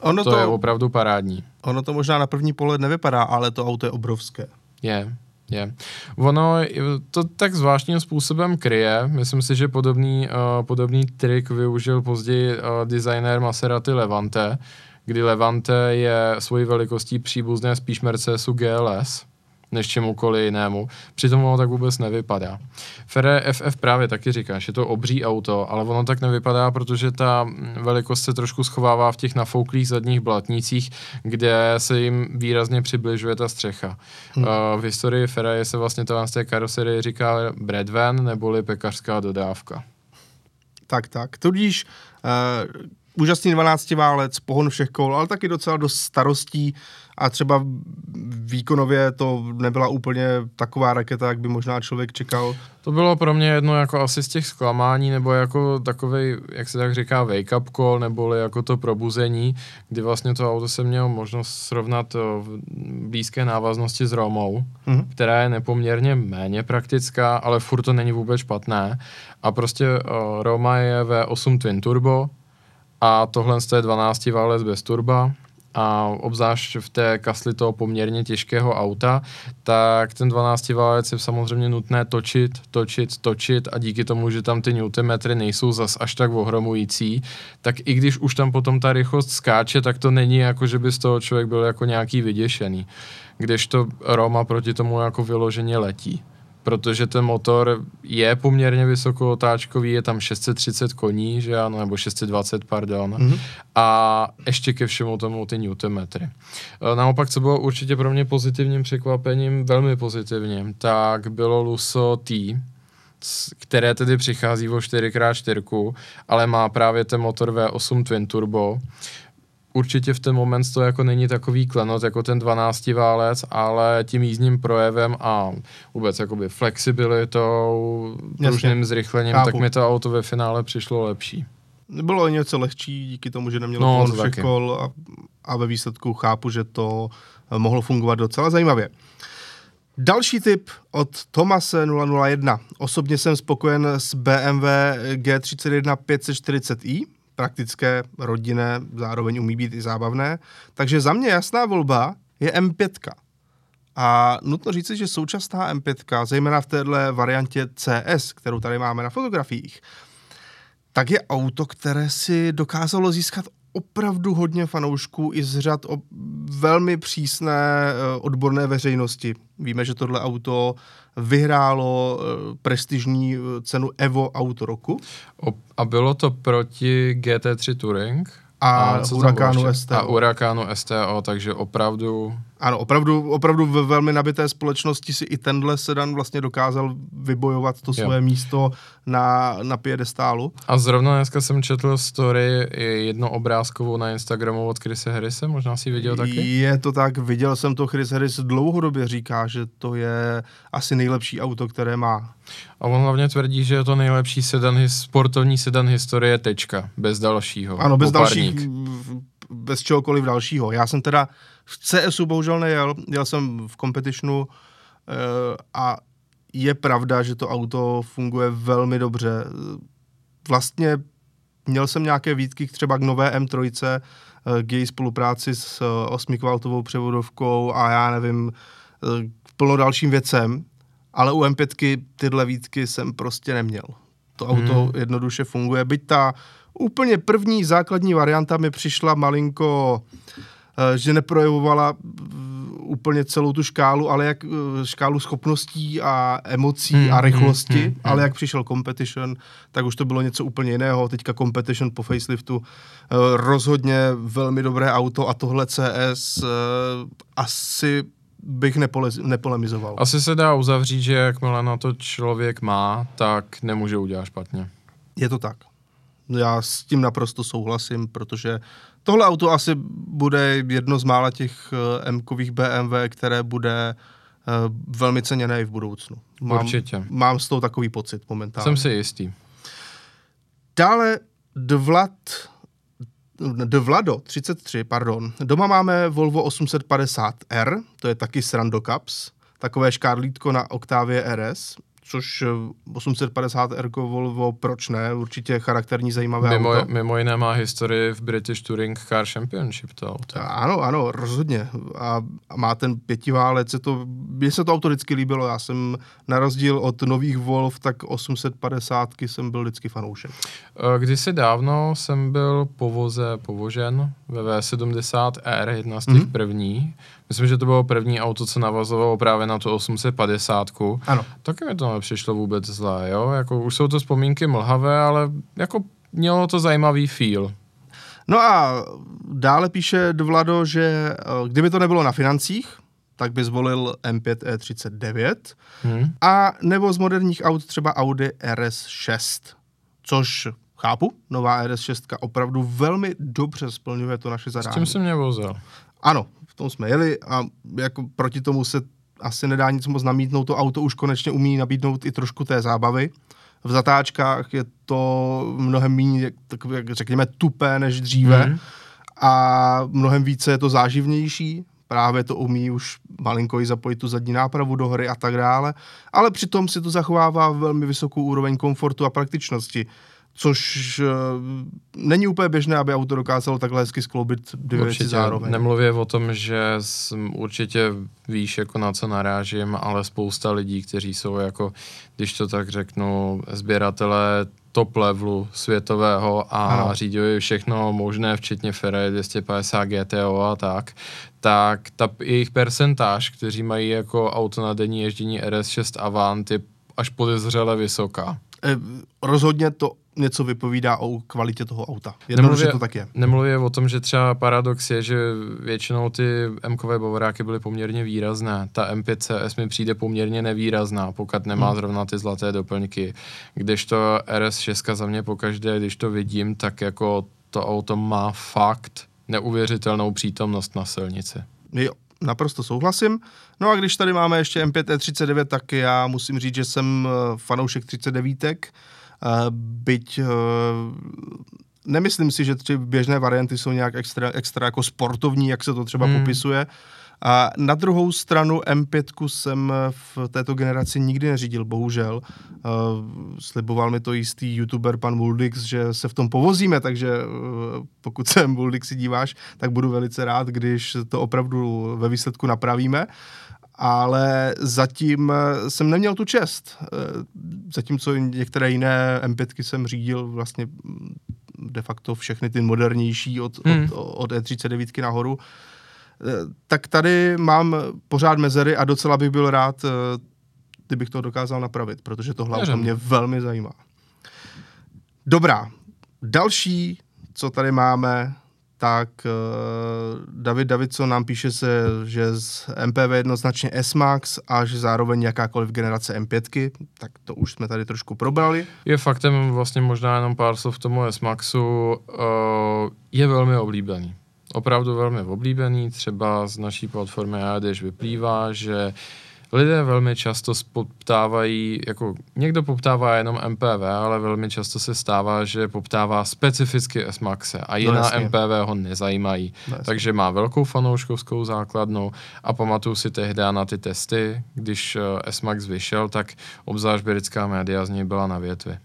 Ono to, to je opravdu parádní. Ono to možná na první pohled nevypadá, ale to auto je obrovské. Je, je. Ono to tak zvláštním způsobem kryje. Myslím si, že podobný, uh, podobný trik využil později uh, designér Maserati Levante, kdy Levante je svojí velikostí příbuzné spíš Mercedesu GLS než čemukoliv jinému. Přitom ono tak vůbec nevypadá. Fere FF právě taky říká, že to obří auto, ale ono tak nevypadá, protože ta velikost se trošku schovává v těch nafouklých zadních blatnících, kde se jim výrazně přibližuje ta střecha. Hmm. Uh, v historii Ferrari se vlastně to z té karoserie říká breadvan, neboli pekařská dodávka. Tak, tak. Tudíž uh, úžasný 12 válec, pohon všech kol, ale taky docela dost starostí a třeba výkonově to nebyla úplně taková raketa, jak by možná člověk čekal. To bylo pro mě jedno jako asi z těch zklamání, nebo jako takový, jak se tak říká, wake-up call, neboli jako to probuzení, kdy vlastně to auto se mělo možnost srovnat v blízké návaznosti s Romou, mm-hmm. která je nepoměrně méně praktická, ale furt to není vůbec špatné. A prostě uh, Roma je V8 Twin Turbo, a tohle je 12 válec bez turba, a obzvlášť v té kasli toho poměrně těžkého auta, tak ten 12 válec je samozřejmě nutné točit, točit, točit a díky tomu, že tam ty newtonmetry nejsou zas až tak ohromující, tak i když už tam potom ta rychlost skáče, tak to není jako, že by z toho člověk byl jako nějaký vyděšený. Kdežto Roma proti tomu jako vyloženě letí protože ten motor je poměrně vysokootáčkový, je tam 630 koní, že ano, nebo 620, pardon, mm-hmm. a ještě ke všemu tomu ty newtonmetry. E, naopak, co bylo určitě pro mě pozitivním překvapením, velmi pozitivním, tak bylo Luso T, které tedy přichází o 4x4, ale má právě ten motor V8 Twin Turbo, určitě v ten moment to jako není takový klenot jako ten 12 válec, ale tím jízdním projevem a vůbec jakoby flexibilitou, pružným zrychlením, Chápu. tak mi to auto ve finále přišlo lepší. Bylo něco lehčí díky tomu, že nemělo no, všech kol a, a ve výsledku chápu, že to eh, mohlo fungovat docela zajímavě. Další tip od Tomase 001. Osobně jsem spokojen s BMW G31 540i, praktické, rodinné, zároveň umí být i zábavné. Takže za mě jasná volba je M5. A nutno říci, že současná M5, zejména v téhle variantě CS, kterou tady máme na fotografiích, tak je auto, které si dokázalo získat opravdu hodně fanoušků i z řad o velmi přísné eh, odborné veřejnosti. Víme, že tohle auto vyhrálo eh, prestižní eh, cenu Evo Auto roku. A bylo to proti GT3 Touring? A, a Hurakánu STO. A Hurakánu STO, takže opravdu ano, opravdu, opravdu ve velmi nabité společnosti si i tenhle sedan vlastně dokázal vybojovat to svoje jo. místo na, na piedestálu. A zrovna dneska jsem četl story jedno obrázkovou na Instagramu od Chrise Harrise, možná si viděl taky? Je to tak, viděl jsem to, Chris Harris dlouhodobě říká, že to je asi nejlepší auto, které má. A on hlavně tvrdí, že je to nejlepší sedan, sportovní sedan historie, tečka, bez dalšího. Ano, bez dalších, bez čehokoliv dalšího. Já jsem teda v CSu bohužel nejel, jel jsem v competitionu uh, a je pravda, že to auto funguje velmi dobře. Vlastně měl jsem nějaké výtky třeba k nové M3, eh, k její spolupráci s 8 kvaltovou převodovkou a já nevím, eh, plno dalším věcem, ale u M5 tyhle výtky jsem prostě neměl. To auto hmm. jednoduše funguje, byť ta úplně první základní varianta mi přišla malinko Eh, že neprojevovala eh, úplně celou tu škálu, ale jak eh, škálu schopností a emocí hmm, a hmm, rychlosti, hmm, hmm, ale jak přišel competition, tak už to bylo něco úplně jiného. Teďka competition po faceliftu rozhodně velmi dobré auto a tohle CS asi bych nepole- nepolemizoval. Asi se dá uzavřít, že jakmile na to člověk má, tak nemůže udělat špatně. Je to tak. Já s tím naprosto souhlasím, protože tohle auto asi bude jedno z mála těch uh, M-kových BMW, které bude uh, velmi ceněné i v budoucnu. Mám, Určitě. Mám s tou takový pocit momentálně. Jsem si jistý. Dále Dvlad, Dvlado 33, pardon. Doma máme Volvo 850R, to je taky Srando Cups, takové škádlítko na Octavie RS což 850 eh, Ergo Volvo, proč ne? Určitě charakterní, zajímavé mimo, auto. Mimo jiné má historii v British Touring Car Championship to auto. Ano, ano, rozhodně. A, a má ten pětiválec, se to, mně se to auto vždycky líbilo, já jsem na rozdíl od nových Volv, tak 850 jsem byl vždycky fanoušek. Eh, kdysi dávno jsem byl povoze, povožen ve V70R, jedna z těch mm-hmm. prvních. Myslím, že to bylo první auto, co navazovalo právě na tu 850. Ano. Taky mi to nepřišlo vůbec zlé, jo? Jako, už jsou to vzpomínky mlhavé, ale jako mělo to zajímavý feel. No a dále píše Vlado, že eh, kdyby to nebylo na financích, tak by zvolil M5 E39 hmm. a nebo z moderních aut třeba Audi RS6, což chápu, nová RS6 opravdu velmi dobře splňuje to naše zadání. S tím jsem mě vozil. Ano, v tom jsme jeli a jako proti tomu se asi nedá nic moc namítnout. To auto už konečně umí nabídnout i trošku té zábavy. V zatáčkách je to mnohem méně, tak jak řekněme, tupé než dříve mm. a mnohem více je to záživnější. Právě to umí už malinko i zapojit tu zadní nápravu do hry a tak dále, ale přitom si to zachovává velmi vysokou úroveň komfortu a praktičnosti což uh, není úplně běžné, aby auto dokázalo takhle hezky skloubit dvě určitě, věci zároveň. Nemluvě o tom, že určitě víš, jako na co narážím, ale spousta lidí, kteří jsou jako, když to tak řeknu, sběratelé top levelu světového a ano. řídí všechno možné, včetně Ferrari 250 GTO a tak, tak ta jejich percentáž, kteří mají jako auto na denní ježdění RS6 Avant je až podezřele vysoká. E, rozhodně to něco vypovídá o kvalitě toho auta. Jednoduše to tak je. Nemluvě o tom, že třeba paradox je, že většinou ty M-kové bavoráky byly poměrně výrazné. Ta M5 CS mi přijde poměrně nevýrazná, pokud nemá hmm. zrovna ty zlaté doplňky. Kdežto RS6 za mě pokaždé, když to vidím, tak jako to auto má fakt neuvěřitelnou přítomnost na silnici. Jo, naprosto souhlasím. No a když tady máme ještě M5 E39, tak já musím říct, že jsem eh, fanoušek 39 byť eh, nemyslím si, že tři běžné varianty jsou nějak extra, extra jako sportovní, jak se to třeba hmm. popisuje. A na druhou stranu M5 jsem v této generaci nikdy neřídil, bohužel. Uh, sliboval mi to jistý youtuber pan Muldix, že se v tom povozíme, takže uh, pokud se Muldix si díváš, tak budu velice rád, když to opravdu ve výsledku napravíme. Ale zatím eh, jsem neměl tu čest. Eh, zatímco některé jiné M5 jsem řídil vlastně mm, de facto všechny ty modernější od, hmm. od, od E39 nahoru, eh, tak tady mám pořád mezery a docela bych byl rád, kdybych to dokázal napravit, protože tohle auto mě velmi zajímá. Dobrá, další, co tady máme, tak uh, David Davidson nám píše se, že z MPV jednoznačně S-Max a že zároveň jakákoliv generace M5, tak to už jsme tady trošku probrali. Je faktem vlastně možná jenom pár slov tomu S-Maxu, uh, je velmi oblíbený. Opravdu velmi oblíbený, třeba z naší platformy ADŠ vyplývá, že lidé velmi často poptávají, jako někdo poptává jenom MPV, ale velmi často se stává, že poptává specificky S-Maxe a jiná no, MPV ho nezajímají. No, Takže má velkou fanouškovskou základnu a pamatuju si tehdy na ty testy, když eh, S-Max vyšel, tak obzvlášť britská média z něj byla na větvi.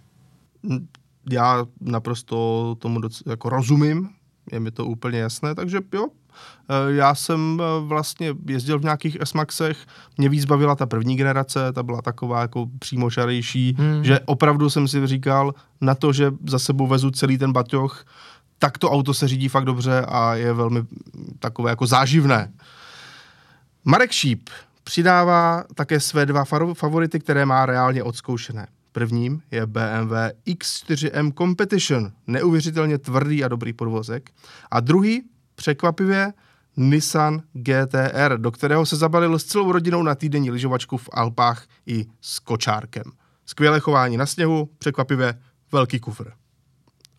Já naprosto tomu doc- jako rozumím, je mi to úplně jasné, takže jo, já jsem eh, vlastně jezdil v nějakých S-Maxech, mě víc bavila ta první generace, ta byla taková jako přímočarejší, hmm. že opravdu jsem si říkal na to, že za sebou vezu celý ten baťoch, tak to auto se řídí fakt dobře a je velmi takové jako záživné. Marek Šíp přidává také své dva favority, které má reálně odzkoušené. Prvním je BMW X4M Competition, neuvěřitelně tvrdý a dobrý podvozek. A druhý překvapivě Nissan GTR, do kterého se zabalil s celou rodinou na týdenní lyžovačku v Alpách i s kočárkem. Skvělé chování na sněhu, překvapivě velký kufr.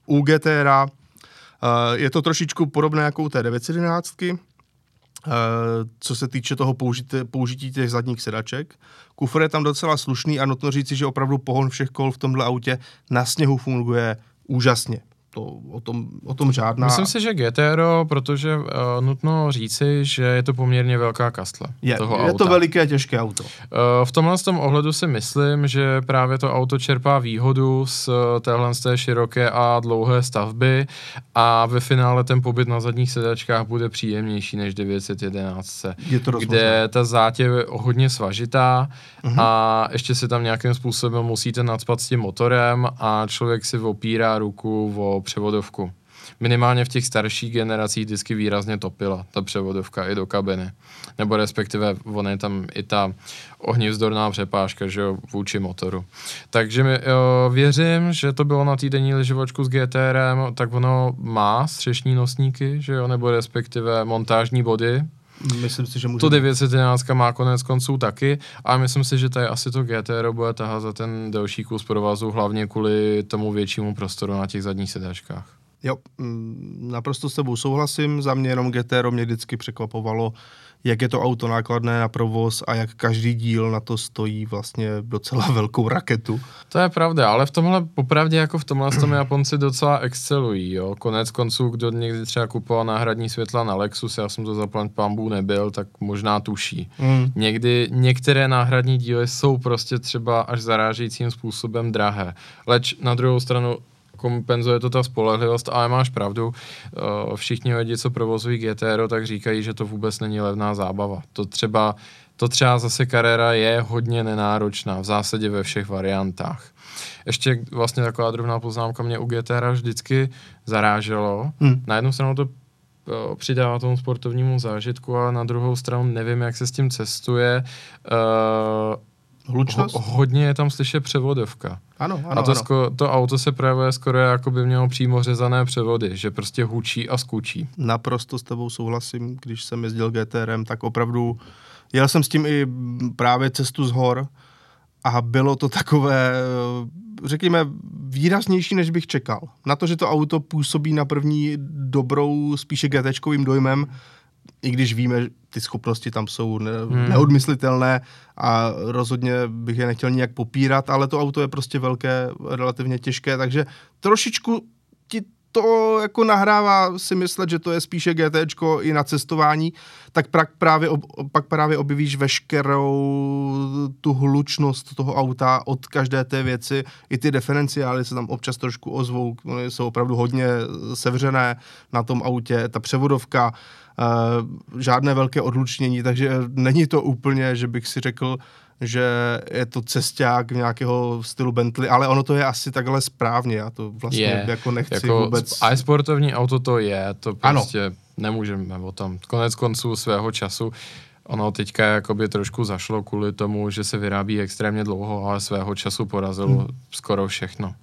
U GTR eh, je to trošičku podobné jako u té 911, uh, co se týče toho použití, použití těch zadních sedaček. Kufr je tam docela slušný a nutno říci, že opravdu pohon všech kol v tomhle autě na sněhu funguje úžasně to o tom, o tom žádná. Myslím si, že GTR, protože uh, nutno říci, že je to poměrně velká kastle. Je, toho je auta. to veliké, těžké auto. Uh, v tomhle tom ohledu si myslím, že právě to auto čerpá výhodu z téhle z té široké a dlouhé stavby a ve finále ten pobyt na zadních sedačkách bude příjemnější než 911, je to kde ta zátěž je hodně svažitá uh-huh. a ještě se tam nějakým způsobem musíte nadspat s tím motorem a člověk si opírá ruku o převodovku. Minimálně v těch starších generacích vždycky výrazně topila ta převodovka i do kabiny. Nebo respektive on je tam i ta ohnivzdorná přepážka, že jo, vůči motoru. Takže mi, jo, věřím, že to bylo na týdenní lyžovačku s GTRem, tak ono má střešní nosníky, že jo, nebo respektive montážní body, Myslím si, že může... To 911 má konec konců taky a myslím si, že tady asi to GTR bude tahat za ten delší kus provazu, hlavně kvůli tomu většímu prostoru na těch zadních sedačkách. Jo, mm, naprosto s tebou souhlasím, za mě jenom GTR mě vždycky překvapovalo, jak je to auto nákladné na provoz a jak každý díl na to stojí vlastně docela (laughs) velkou raketu. To je pravda, ale v tomhle popravdě jako v tomhle tom Japonci docela excelují, jo. Konec konců, kdo někdy třeba kupoval náhradní světla na Lexus, já jsem to za pambu nebyl, tak možná tuší. Mm. Někdy některé náhradní díly jsou prostě třeba až zarážejícím způsobem drahé. Leč na druhou stranu kompenzuje to ta spolehlivost, ale máš pravdu. Eh, všichni lidi, co provozují GTR, tak říkají, že to vůbec není levná zábava. To třeba, to třeba zase kariéra je hodně nenáročná, v zásadě ve všech variantách. Ještě vlastně taková drobná poznámka mě u GTR vždycky zaráželo. Hmm. Na jednu stranu to eh, přidává tomu sportovnímu zážitku, ale na druhou stranu nevím, jak se s tím cestuje. Uh, Hlučnost? Ho, hodně je tam slyšet převodovka. Ano, ano, A to, ano. Sko, to auto se projevuje skoro jako by mělo přímo řezané převody, že prostě hučí a skučí. Naprosto s tebou souhlasím, když jsem jezdil GTRem, tak opravdu jel jsem s tím i právě cestu z hor a bylo to takové, řekněme, výraznější, než bych čekal. Na to, že to auto působí na první dobrou, spíše GTčkovým dojmem, i když víme, že ty schopnosti tam jsou ne, hmm. neodmyslitelné a rozhodně bych je nechtěl nijak popírat, ale to auto je prostě velké, relativně těžké, takže trošičku ti to jako nahrává si myslet, že to je spíše GT i na cestování, tak pak právě, ob, pak právě objevíš veškerou tu hlučnost toho auta od každé té věci. I ty diferenciály se tam občas trošku ozvou, jsou opravdu hodně sevřené na tom autě. Ta převodovka, uh, žádné velké odlučnění, takže není to úplně, že bych si řekl, že je to cesták nějakého stylu Bentley, ale ono to je asi takhle správně, já to vlastně je, jako nechci jako vůbec... A sportovní auto to je, to prostě ano. nemůžeme o tom. Konec konců svého času Ono teďka jakoby trošku zašlo kvůli tomu, že se vyrábí extrémně dlouho, ale svého času porazilo hmm. skoro všechno.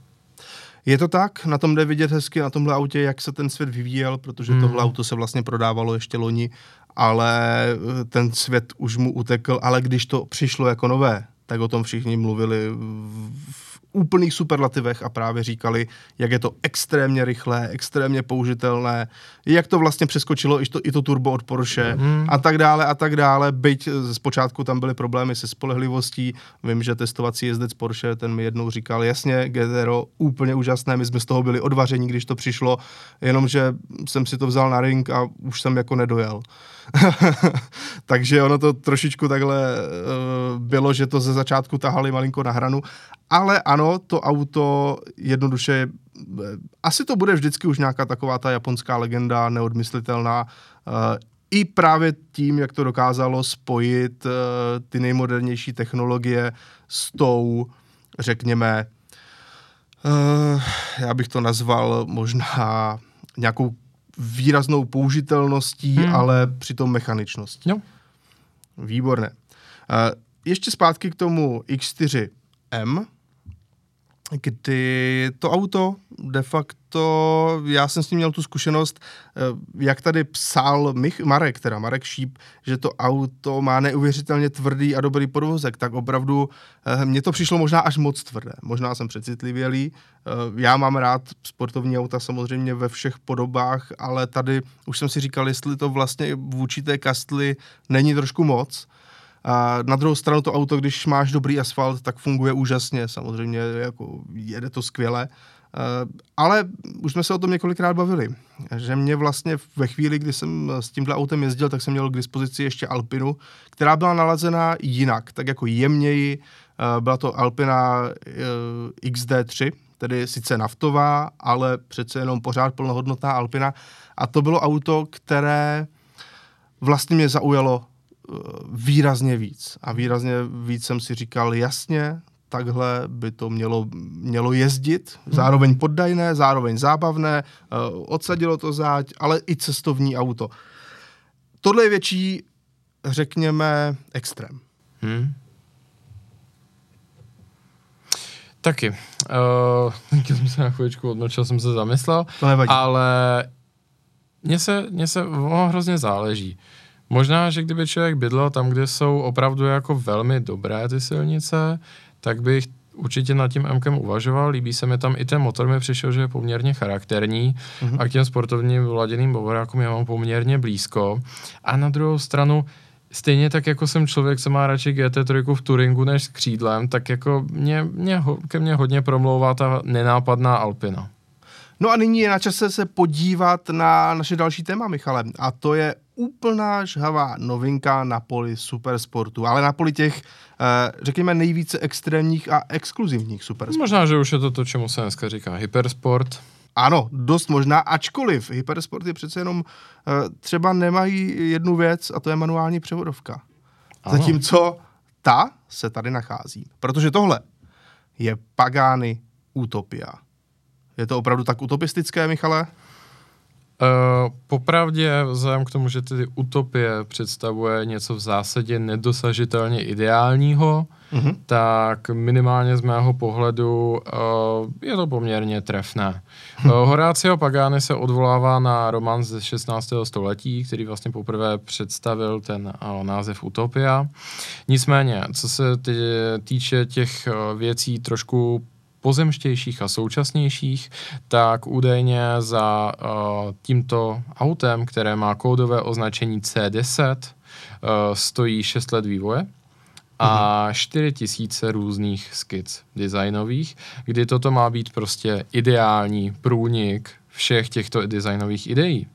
Je to tak, na tom jde vidět hezky na tomhle autě, jak se ten svět vyvíjel, protože hmm. tohle auto se vlastně prodávalo ještě loni, ale eh, ten svět už mu utekl, ale když to přišlo jako nové, tak o tom všichni mluvili v úplných superlativech a právě říkali, jak je to extrémně rychlé, extrémně použitelné, jak to vlastně přeskočilo i to, i to turbo od Porsche mm. a tak dále a tak dále, byť zpočátku tam byly problémy se spolehlivostí, vím, že testovací jezdec Porsche, ten mi jednou říkal, jasně, GTRO, úplně úžasné, my jsme z toho byli odvaření, když to přišlo, jenomže jsem si to vzal na ring a už jsem jako nedojel. (laughs) Takže ono to trošičku takhle uh, bylo, že to ze začátku tahali malinko na hranu, ale ano, to auto jednoduše, uh, asi to bude vždycky už nějaká taková ta japonská legenda, neodmyslitelná, uh, i právě tím, jak to dokázalo spojit uh, ty nejmodernější technologie s tou, řekněme, uh, já bych to nazval možná nějakou výraznou použitelností, hmm. ale přitom mechaničností. No. Výborné. Uh, ještě zpátky k tomu X4M, kdy to auto de facto, já jsem s ním měl tu zkušenost, eh, jak tady psal Mich, Marek, teda Marek Šíp, že to auto má neuvěřitelně tvrdý a dobrý podvozek, tak opravdu eh, mně to přišlo možná až moc tvrdé. Možná jsem přecitlivělý. Eh, já mám rád sportovní auta samozřejmě ve všech podobách, ale tady už jsem si říkal, jestli to vlastně vůči té kastli není trošku moc. A na druhou stranu to auto, když máš dobrý asfalt, tak funguje úžasně, samozřejmě jako jede to skvěle. Uh, ale už jsme se o tom několikrát bavili, že mě vlastně ve chvíli, kdy jsem s tímhle autem jezdil, tak jsem měl k dispozici ještě Alpinu, která byla nalazená jinak, tak jako jemněji. Uh, byla to Alpina eh, XD3, tedy sice naftová, ale přece jenom pořád plnohodnotná Alpina. A to bylo auto, které vlastně mě zaujalo výrazně víc. A výrazně víc jsem si říkal, jasně, takhle by to mělo, mělo jezdit, zároveň poddajné, zároveň zábavné, uh, odsadilo to záď, ale i cestovní auto. Tohle je větší, řekněme, extrém. Hmm. Taky. (laughs) Uh, jsem se na chvíličku odmlčel, jsem se zamyslel, to nevadí. ale mně se, mně se hrozně záleží. Možná, že kdyby člověk bydlel tam, kde jsou opravdu jako velmi dobré ty silnice, tak bych určitě nad tím MKem uvažoval. Líbí se mi tam i ten motor, mi přišel, že je poměrně charakterní mm-hmm. a k těm sportovním vyladěným bovorákům já mám poměrně blízko. A na druhou stranu, stejně tak jako jsem člověk, co má radši GT3 v Turingu než s křídlem, tak jako mě, mě, ke mně hodně promlouvá ta nenápadná Alpina. No a nyní je na čase se podívat na naše další téma, Michale, a to je úplná žhavá novinka na poli supersportu, ale na poli těch, eh, řekněme, nejvíce extrémních a exkluzivních supersportů. Možná, že už je to to, čemu se dneska říká hypersport. Ano, dost možná, ačkoliv hypersport je přece jenom, eh, třeba nemají jednu věc a to je manuální převodovka. Ano. Zatímco ta se tady nachází. Protože tohle je Pagani Utopia. Je to opravdu tak utopistické, Michale? Uh, popravdě, vzhledem k tomu, že tedy utopie představuje něco v zásadě nedosažitelně ideálního, uh-huh. tak minimálně z mého pohledu uh, je to poměrně trefné. Uh, (laughs) Horácio Pagani se odvolává na román ze 16. století, který vlastně poprvé představil ten uh, název Utopia. Nicméně, co se týče těch uh, věcí trošku pozemštějších a současnějších, tak údajně za uh, tímto autem, které má kódové označení C10, uh, stojí 6 let vývoje a 4 mhm. tisíce různých skic designových, kdy toto má být prostě ideální průnik všech těchto designových ideí.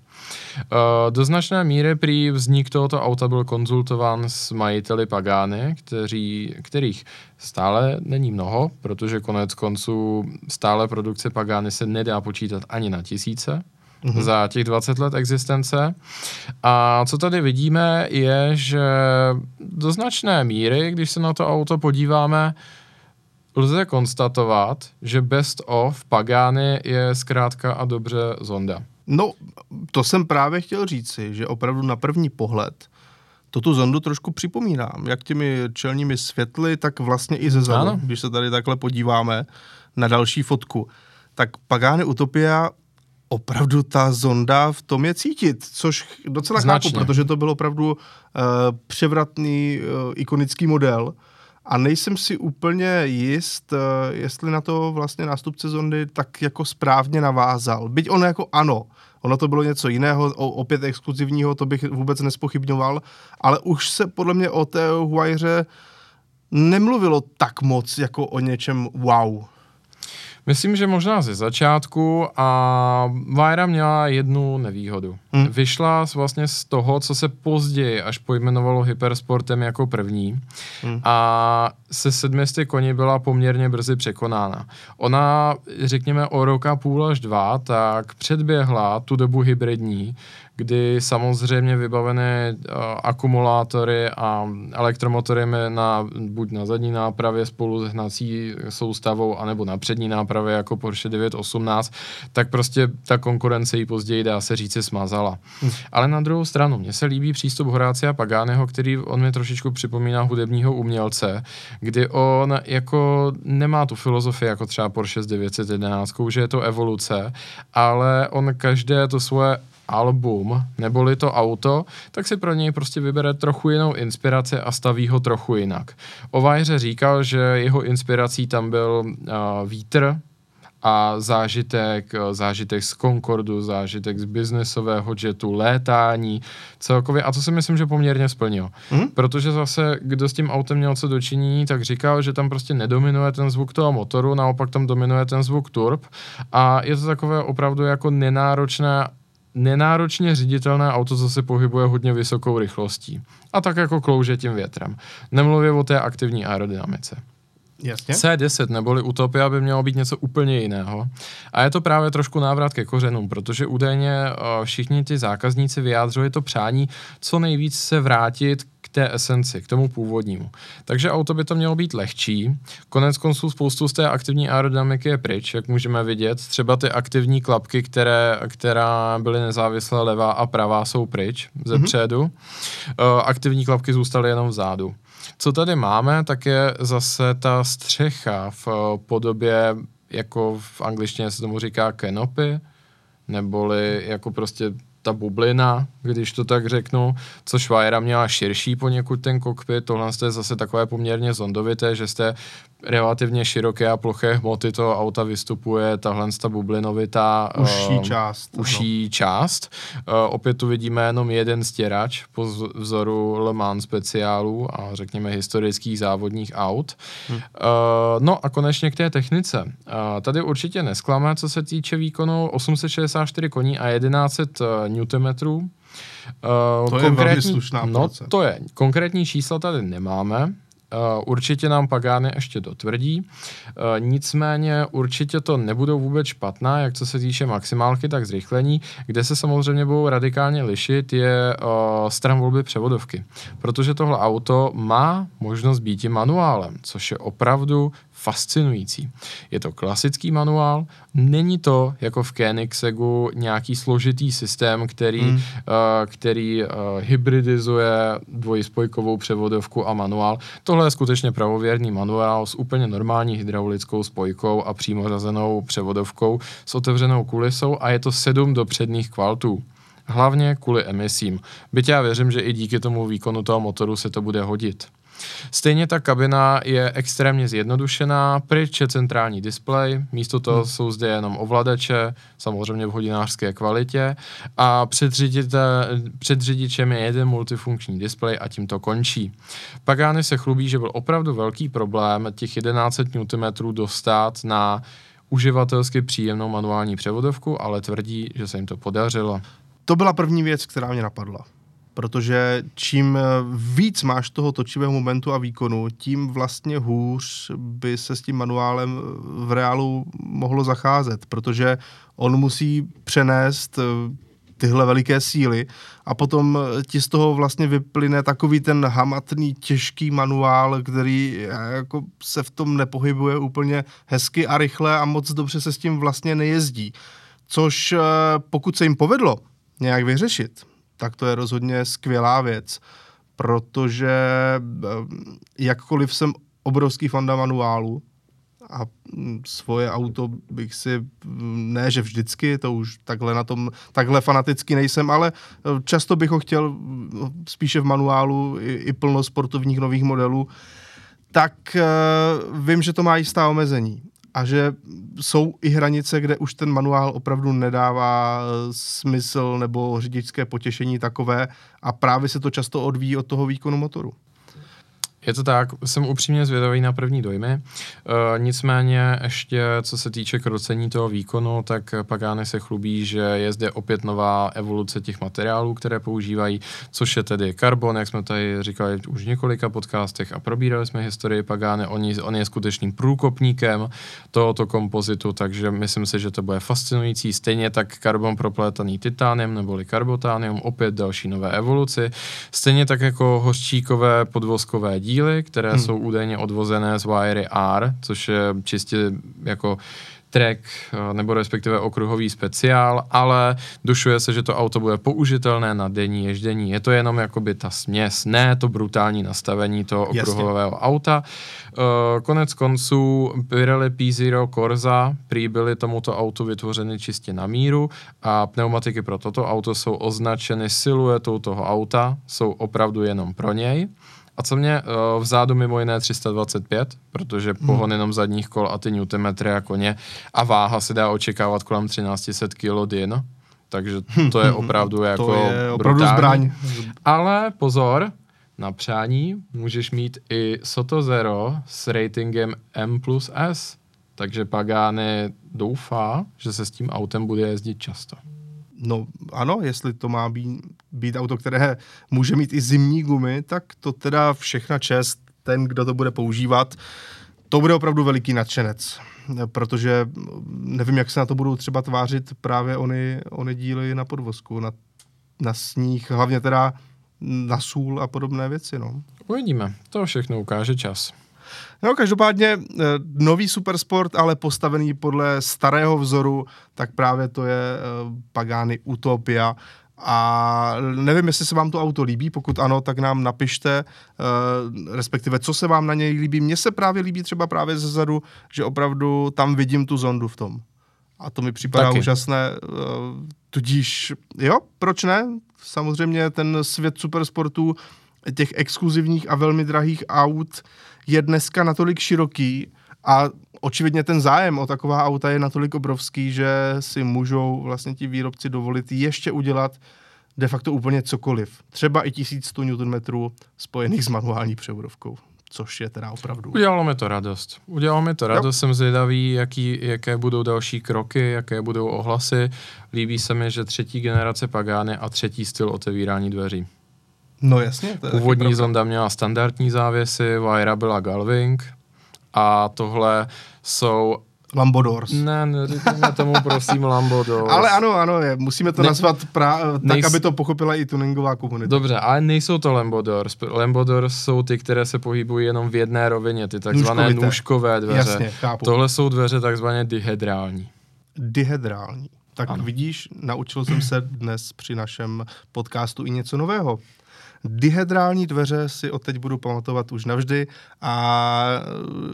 Uh, do značné míry prý vznik tohoto auta byl konzultován s majiteli Pagány, kteří, kterých stále není mnoho, protože konec konců stále produkce Pagány se nedá počítat ani na tisíce. mm-hmm. za těch 20 let existence. A co tady vidíme je, že do značné míry, když se na to auto podíváme, lze konstatovat, že best of Pagani je zkrátka a dobře Zonda. No, to jsem právě chtěl říci, že opravdu na první pohled to tu zondu trošku připomínám, jak těmi čelními světly, tak vlastně i ze zadu, když se tady takhle podíváme na další fotku. Tak Pagani Utopia opravdu ta zonda v tom je cítit, což docela Značně. chápu, protože to byl opravdu uh, převratný uh, ikonický model a nejsem si úplně jist, uh, jestli na to vlastně nástupce zondy tak jako správně navázal. Byť ono jako ano, ono to bylo něco jiného, opět exkluzivního, to bych vůbec nespochybňoval, ale už se podle mě o té Huayře nemluvilo tak moc jako o něčem wow. Myslím, že možná ze začátku a Vajra měla jednu nevýhodu. Hmm. Vyšla vlastně z toho, co se později až pojmenovalo hypersportem jako první hmm. a se 700 koni byla poměrně brzy překonána. Ona, řekněme, o roka půl až dva, tak předběhla tu dobu hybridní, kdy samozřejmě vybavené uh, akumulátory a elektromotory na, buď na zadní nápravě spolu s hnací soustavou, anebo na přední nápravě jako Porsche 918, tak prostě ta konkurence ji později, dá se říci, smazala. Hmm. Ale na druhou stranu, mně se líbí přístup Horácia Pagáneho, který on mi trošičku připomíná hudebního umělce, kdy on jako nemá tu filozofii jako třeba Porsche s 911, že je to evoluce, ale on každé to svoje album, neboli to auto, tak si pro něj prostě vybere trochu jinou inspiraci a staví ho trochu jinak. O Vajře říkal, že jeho inspirací tam byl uh, vítr, a zážitek, zážitek z Concordu, zážitek z biznesového jetu, létání, celkově. A to si myslím, že poměrně splnil. Mm. Protože zase, kdo s tím autem měl co dočinění, tak říkal, že tam prostě nedominuje ten zvuk toho motoru, naopak tam dominuje ten zvuk turb. A je to takové opravdu jako nenáročné nenáročně ředitelné auto zase pohybuje hodně vysokou rychlostí. A tak jako klouže tím větrem. Nemluvě o té aktivní aerodynamice. Jasně. C10 neboli Utopia by mělo být něco úplně jiného. A je to právě trošku návrat ke kořenům, protože údajně uh, všichni ty zákazníci vyjádřili to přání co nejvíc se vrátit té esenci, k tomu původnímu. Takže auto by to mělo být lehčí. Konec konců spoustu z té aktivní aerodynamiky je pryč, jak můžeme vidět. Třeba ty aktivní klapky, které, která byly nezávislé levá a pravá, jsou pryč ze mm-hmm. předu. Uh, aktivní klapky zůstaly jenom vzadu. Co tady máme, tak je zase ta střecha v podobě, jako v angličtině se tomu říká canopy, neboli jako prostě ta bublina, když to tak řeknu, což Vajra měla širší poněkud ten kokpit, tohle je zase takové poměrně zondovité, že jste relativně široké a ploché hmoty toho auta vystupuje tahle ta bublinovitá užší uh, část. Užší no. část. Uh, opět tu vidíme jenom jeden stěrač po vzoru Le Mans speciálů a řekněme historických závodních aut. Hmm. Uh, no a konečně k té technice. Uh, tady určitě nesklame, co se týče výkonu 864 koní a 1100 Nm. Uh, to je velmi slušná No to je. Konkrétní čísla tady nemáme, určitě nám Pagány ještě dotvrdí, uh, nicméně určitě to nebudou vůbec špatná, jak co se týče maximálky, tak zrychlení. Kde se samozřejmě budou radikálně lišit, je uh, stran volby převodovky, protože tohle auto má možnost být i manuálem, což je opravdu fascinující. Je to klasický manuál, není to jako v Koenigseggu nějaký složitý systém, který, hmm. uh, který uh, hybridizuje dvojspojkovou převodovku a manuál. Tohle je skutečně pravověrný manuál s úplně normální hydraulickou spojkou a přímo řazenou převodovkou s otevřenou kulisou a je to sedm dopředních kvaltů. Hlavně kvůli emisím. Byť já věřím, že i díky tomu výkonu toho motoru se to bude hodit. Stejně ta kabina je extrémně zjednodušená, pryč je centrální displej, místo toho hmm. jsou zde jenom ovladače, samozřejmě v hodinářské kvalitě a před, před řidičem je jeden multifunkční displej a tím to končí. Pagani se chlubí, že byl opravdu velký problém těch 1100 Nm dostat na uživatelsky příjemnou manuální převodovku, ale tvrdí, že se jim to podařilo. To byla první věc, která mě napadla. Protože čím víc máš toho točivého momentu a výkonu, tím vlastně hůř by se s tím manuálem v reálu mohlo zacházet, protože on musí přenést tyhle veliké síly a potom ti z toho vlastně vyplyne takový ten hamatný, těžký manuál, který jako se v tom nepohybuje úplně hezky a rychle a moc dobře se s tím vlastně nejezdí. Což pokud se jim povedlo nějak vyřešit, tak to je rozhodně skvělá věc, protože eh, jakkoliv jsem obrovský fanda manuálu a mm, svoje auto bych si, mm, ne že vždycky, to už takhle na tom, takhle fanaticky nejsem, ale eh, často bych ho chtěl mm, spíše v manuálu i, i plno sportovních nových modelů, tak uh, vím, že to má jistá omezení a že jsou i hranice, kde už ten manuál opravdu nedává eh, smysl nebo řidičské potěšení takové a právě se to často odvíjí od toho výkonu motoru. Je to tak, jsem upřímně zvědavý na první dojmy. E, nicméně ještě co se týče krocení toho výkonu, tak Pagány se chlubí, že je zde opět nová evoluce těch materiálů, které používají, což je tedy karbon, jak jsme tady říkali už v několika podcastech a probírali jsme historii Pagány. On, on je skutečným průkopníkem tohoto kompozitu, takže myslím si, že to bude fascinující. Stejně tak karbon proplétaný titánem neboli karbotánium, opět další nové evoluci. Stejně tak jako hořčíkové podvozkové díly díly, které hmm. jsou údajně odvozené z Wiry R, což je čistě jako track eh, nebo respektive okruhový speciál, ale dušuje se, že to auto bude použitelné na denní ježdění. Je to jenom jakoby ta směs, ne to brutální nastavení toho okruhového Jasně. auta. Uh, konec konců Pirelli P0 Corsa prý byly tomuto autu vytvořeny čistě na míru a pneumatiky pro toto auto jsou označeny siluetou toho auta, jsou opravdu jenom pro něj. A co mě uh, vzadu mimo jiné 325, protože hmm. pohon jenom zadních kol a ty newtonmetry a koně a váha se dá očekávat kolem 1300 kg din, takže to je opravdu jako to je opravdu zbraň. Ale pozor, na přání můžeš mít i Soto Zero s ratingem M plus S, takže Pagani doufá, že se s tím autem bude jezdit často. No ano, jestli to má být, být auto, které může mít i zimní gumy, tak to teda všechna čest, ten, kdo to bude používat, to bude opravdu veliký nadšenec, protože nevím, jak se na to budou třeba tvářit právě ony, ony díly na podvozku, na, na sníh, hlavně teda na sůl a podobné věci. No. Uvidíme, to všechno ukáže čas. No, každopádně eh, nový supersport, ale postavený podle starého vzoru, tak právě to je eh, Pagani Utopia. A nevím, jestli se vám to auto líbí, pokud ano, tak nám napište, uh, respektive co se vám na něj líbí. Mně se právě líbí třeba právě zezadu, že opravdu tam vidím tu zondu v tom. A to mi připadá Taky. úžasné. Uh, tudíž, jo, proč ne? Samozřejmě ten svět supersportů, těch exkluzivních a velmi drahých aut je dneska natolik široký a očividně ten zájem o taková auta je natolik obrovský, že si můžou vlastně ti výrobci dovolit ještě udělat de facto úplně cokoliv. Třeba i 1100 Nm spojených s manuální převodovkou což je teda opravdu. Udělalo mi to radost. Udělalo mi to radost, jo. jsem zvědavý, jaký, jaké budou další kroky, jaké budou ohlasy. Líbí se mi, že třetí generace Pagány a třetí styl otevírání dveří. No jasně. To je Původní zonda měla standardní závěsy, Vajra byla Galving a tohle jsou Lambodors. Ne, neříkejme tomu prosím Lambodors. (laughs) ale ano, ano, je. musíme to ne, nazvat pra, tak, nejs... aby to pochopila i tuningová komunita. Dobře, ale nejsou to Lambodors. Lambodors jsou ty, které se pohybují jenom v jedné rovině, ty takzvané Nůžkovité. nůžkové dveře. Jasně, chápu. Tohle jsou dveře takzvaně dihedrální. Dihedrální. Tak ano. vidíš, naučil jsem se dnes při našem podcastu i něco nového. Dihedrální dveře si od teď budu pamatovat už navždy. A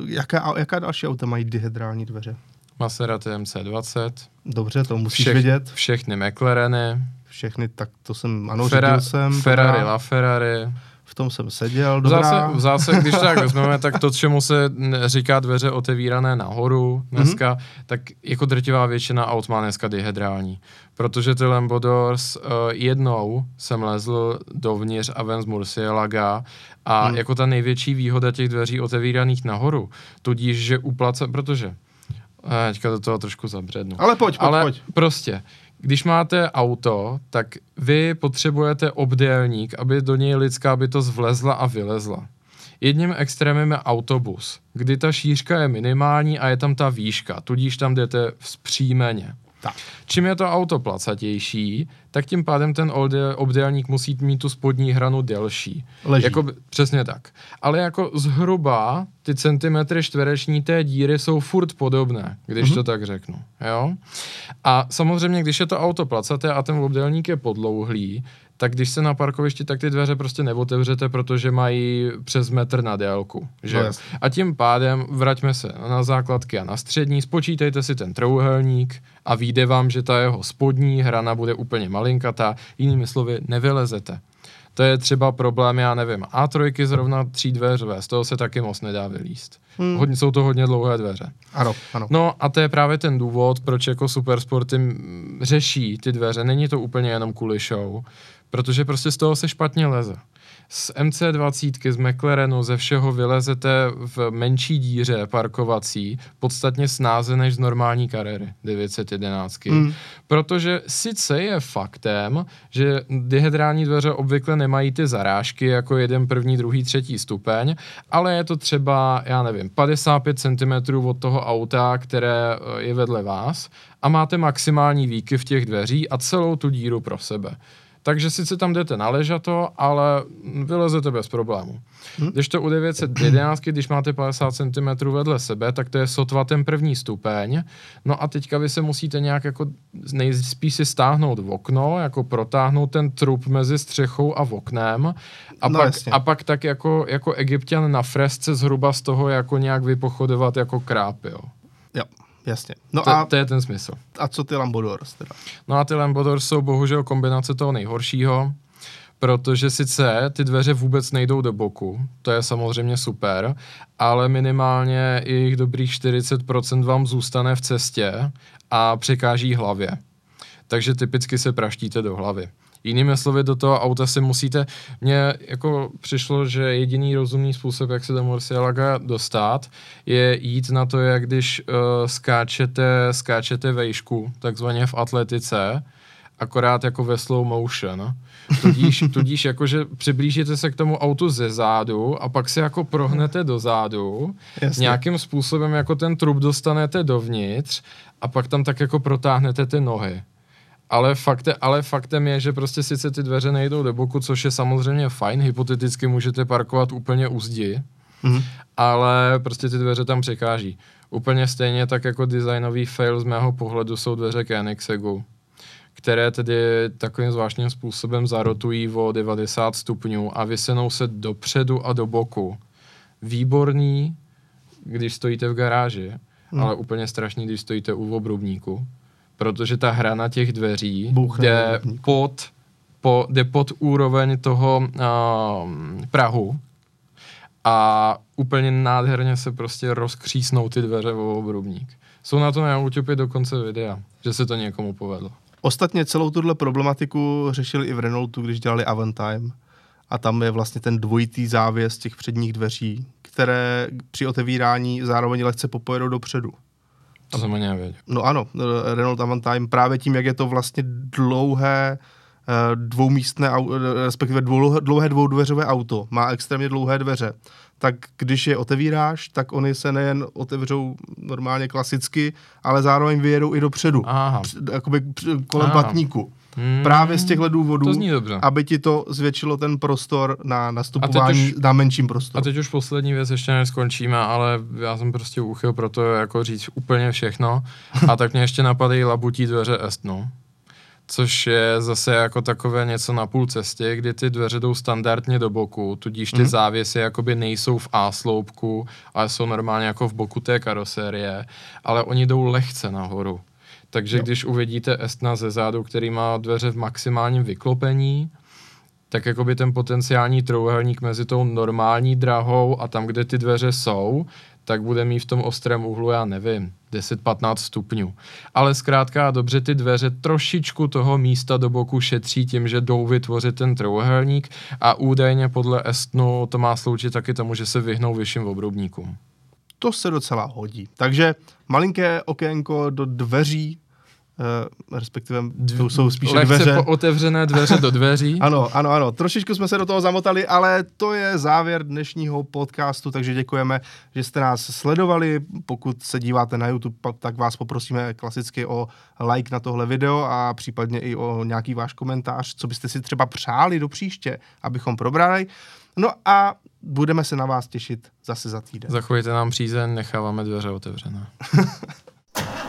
jaká, jaká další auta mají dihedrální dveře? Maserati MC20. Dobře, to musíš Všech, vědět. Všechny McLareny. Všechny, tak to jsem, ano, Fera, jsem. Ferrari, La Ferrari v tom jsem seděl, dobrá. Zase, zase když tak (laughs) vezmeme, tak to, čemu se říká dveře otevírané nahoru dneska, mm-hmm. tak jako drtivá většina aut má dneska dihedrální. Protože ty Lambodors, uh, jednou jsem lezl dovnitř a ven z Murcielaga a mm. jako ta největší výhoda těch dveří otevíraných nahoru, tudíž, že uplace, protože, uh, teďka do toho trošku zabřednu. Ale pojď, pojď, Ale pojď. prostě, když máte auto, tak vy potřebujete obdélník, aby do něj lidská bytost vlezla a vylezla. Jedním extrémem je autobus, kdy ta šířka je minimální a je tam ta výška, tudíž tam jdete vzpřímeně. Tak. Čím je to auto placatější, tak tím pádem ten obdélník musí mít tu spodní hranu delší. Leží. Jako, přesně tak. Ale jako zhruba ty centimetry čtvereční té díry jsou furt podobné, když mm-hmm. to tak řeknu. Jo? A samozřejmě, když je to auto placaté a ten obdélník je podlouhlý, tak když se na parkovišti, tak ty dveře prostě neotevřete, protože mají přes metr na délku. Že? No, a tím pádem vraťme se na základky a na střední, spočítejte si ten trouhelník a vyjde vám, že ta jeho spodní hrana bude úplně malinkatá, jinými slovy nevylezete. To je třeba problém, já nevím, A3 zrovna tří dveřové, z toho se taky moc nedá vylíst. Hmm. Hodně, jsou to hodně dlouhé dveře. Ano, ano. No a to je právě ten důvod, proč jako Supersporty řeší ty dveře. Není to úplně jenom kvůli show, protože prostě z toho se špatně leze. Z MC20, z McLarenu, ze všeho vylezete v menší díře parkovací, podstatně snáze než z normální kariéry 911. Mm. Protože sice je faktem, že dihedrální dveře obvykle nemají ty zarážky jako jeden první, druhý, třetí stupeň, ale je to třeba, já nevím, 55 cm od toho auta, které eh, je vedle vás a máte maximální výky v těch dveří a celou tu díru pro sebe. Takže sice tam jdete na ležato, ale vylezete bez problému. Hmm. Když to u 911, když máte 50 cm vedle sebe, tak to je sotva ten první stupeň. No a teďka vy se musíte nějak jako nejspíš si stáhnout v okno, jako protáhnout ten trup mezi střechou a v oknem a, no, pak, a pak tak jako, jako egyptian na fresce zhruba z toho jako nějak vypochodovat jako kráp, jo. Jo. Jasně. No to, a, to je ten smysl. A co ty Lambodors teda? No a ty Lambodors jsou bohužel kombinace toho nejhoršího, protože sice ty dveře vůbec nejdou do boku, to je samozřejmě super, ale minimálně jejich dobrých 40% vám zůstane v cestě a překáží hlavě. Takže typicky se praštíte do hlavy. Jinými slovy, do toho auta si musíte, mně jako přišlo, že jediný rozumný způsob, jak se do Murcielaga dostat, je jít na to, jak když uh, skáčete, skáčete vejšku, takzvaně v atletice, akorát jako ve slow motion. Tudíž, (laughs) tudíž jakože přiblížíte se k tomu autu ze zádu a pak se jako prohnete do zádu, Jasně. nějakým způsobem jako ten trup dostanete dovnitř a pak tam tak jako protáhnete ty nohy. Ale, fakte, ale faktem je, že prostě sice ty dveře nejdou do boku, což je samozřejmě fajn, hypoteticky můžete parkovat úplně u zdi, mm-hmm. ale prostě ty dveře tam překáží. Úplně stejně tak jako designový fail z mého pohledu jsou dveře Koenigseggu, které tedy takovým zvláštním způsobem zarotují o 90 stupňů a vysenou se dopředu a do boku. Výborný, když stojíte v garáži, mm. ale úplně strašný, když stojíte u obrubníku protože ta hrana těch dveří Bouchne jde pod, po, jde pod úroveň toho uh, Prahu a úplně nádherně se prostě rozkřísnou ty dveře o obrubník. Jsou na to na YouTube dokonce videa, že se to někomu povedlo. Ostatně celou tuhle problematiku řešili i v Renaultu, když dělali Avantime. A tam je vlastně ten dvojitý závěs těch předních dveří, které při otevírání zároveň lehce popojedou dopředu. To jsem ani nevěděl. No ano, Renault Avantime právě tím, jak je to vlastně dlouhé eh, dvoumístné, respektive dlouhé dvoudveřové auto, má extrémně dlouhé dveře, tak když je otevíráš, tak oni se nejen otevřou normálně klasicky, ale zároveň vyjedou i dopředu, Aha. jakoby kolem Aha. patníku. Hmm, Právě z těchto důvodů, to zní dobře. aby ti to zvětšilo ten prostor na nastupování už, na menším prostoru. A teď už poslední věc, ještě neskončíme, ale já jsem prostě uchyl pro to jako říct úplně všechno. A tak mě ještě napadají labutí dveře Estno což je zase jako takové něco na půl cestě, kdy ty dveře jdou standardně do boku, tudíž ty mm. závěsy jakoby nejsou v A sloupku, ale jsou normálně jako v boku té karosérie, ale oni jdou lehce nahoru. Takže jo. když uvidíte Estna ze zádu, který má dveře v maximálním vyklopení, tak jako by ten potenciální trouhelník mezi tou normální drahou a tam, kde ty dveře jsou, tak bude mít v tom ostrém úhlu, já nevím, 10-15 stupňů. Ale zkrátka dobře ty dveře trošičku toho místa do boku šetří tím, že jdou vytvořit ten trouhelník a údajně podle Estnu to má sloučit taky tomu, že se vyhnou vyšším obrubníkům to se docela hodí. Takže malinké okénko do dveří uh, respektive to jsou spíše Lehce dveře. po otevřené dveře do dveří. (laughs) ano, ano, ano. Trošičku jsme se do toho zamotali, ale to je závěr dnešního podcastu, takže děkujeme, že jste nás sledovali. Pokud se díváte na YouTube, tak vás poprosíme klasicky o like na tohle video a případně i o nějaký váš komentář, co byste si třeba přáli do příště, abychom probrali. No a budeme se na vás těšit zase za týden. Zachovejte nám přízeň, necháváme dveře otevřené. (laughs)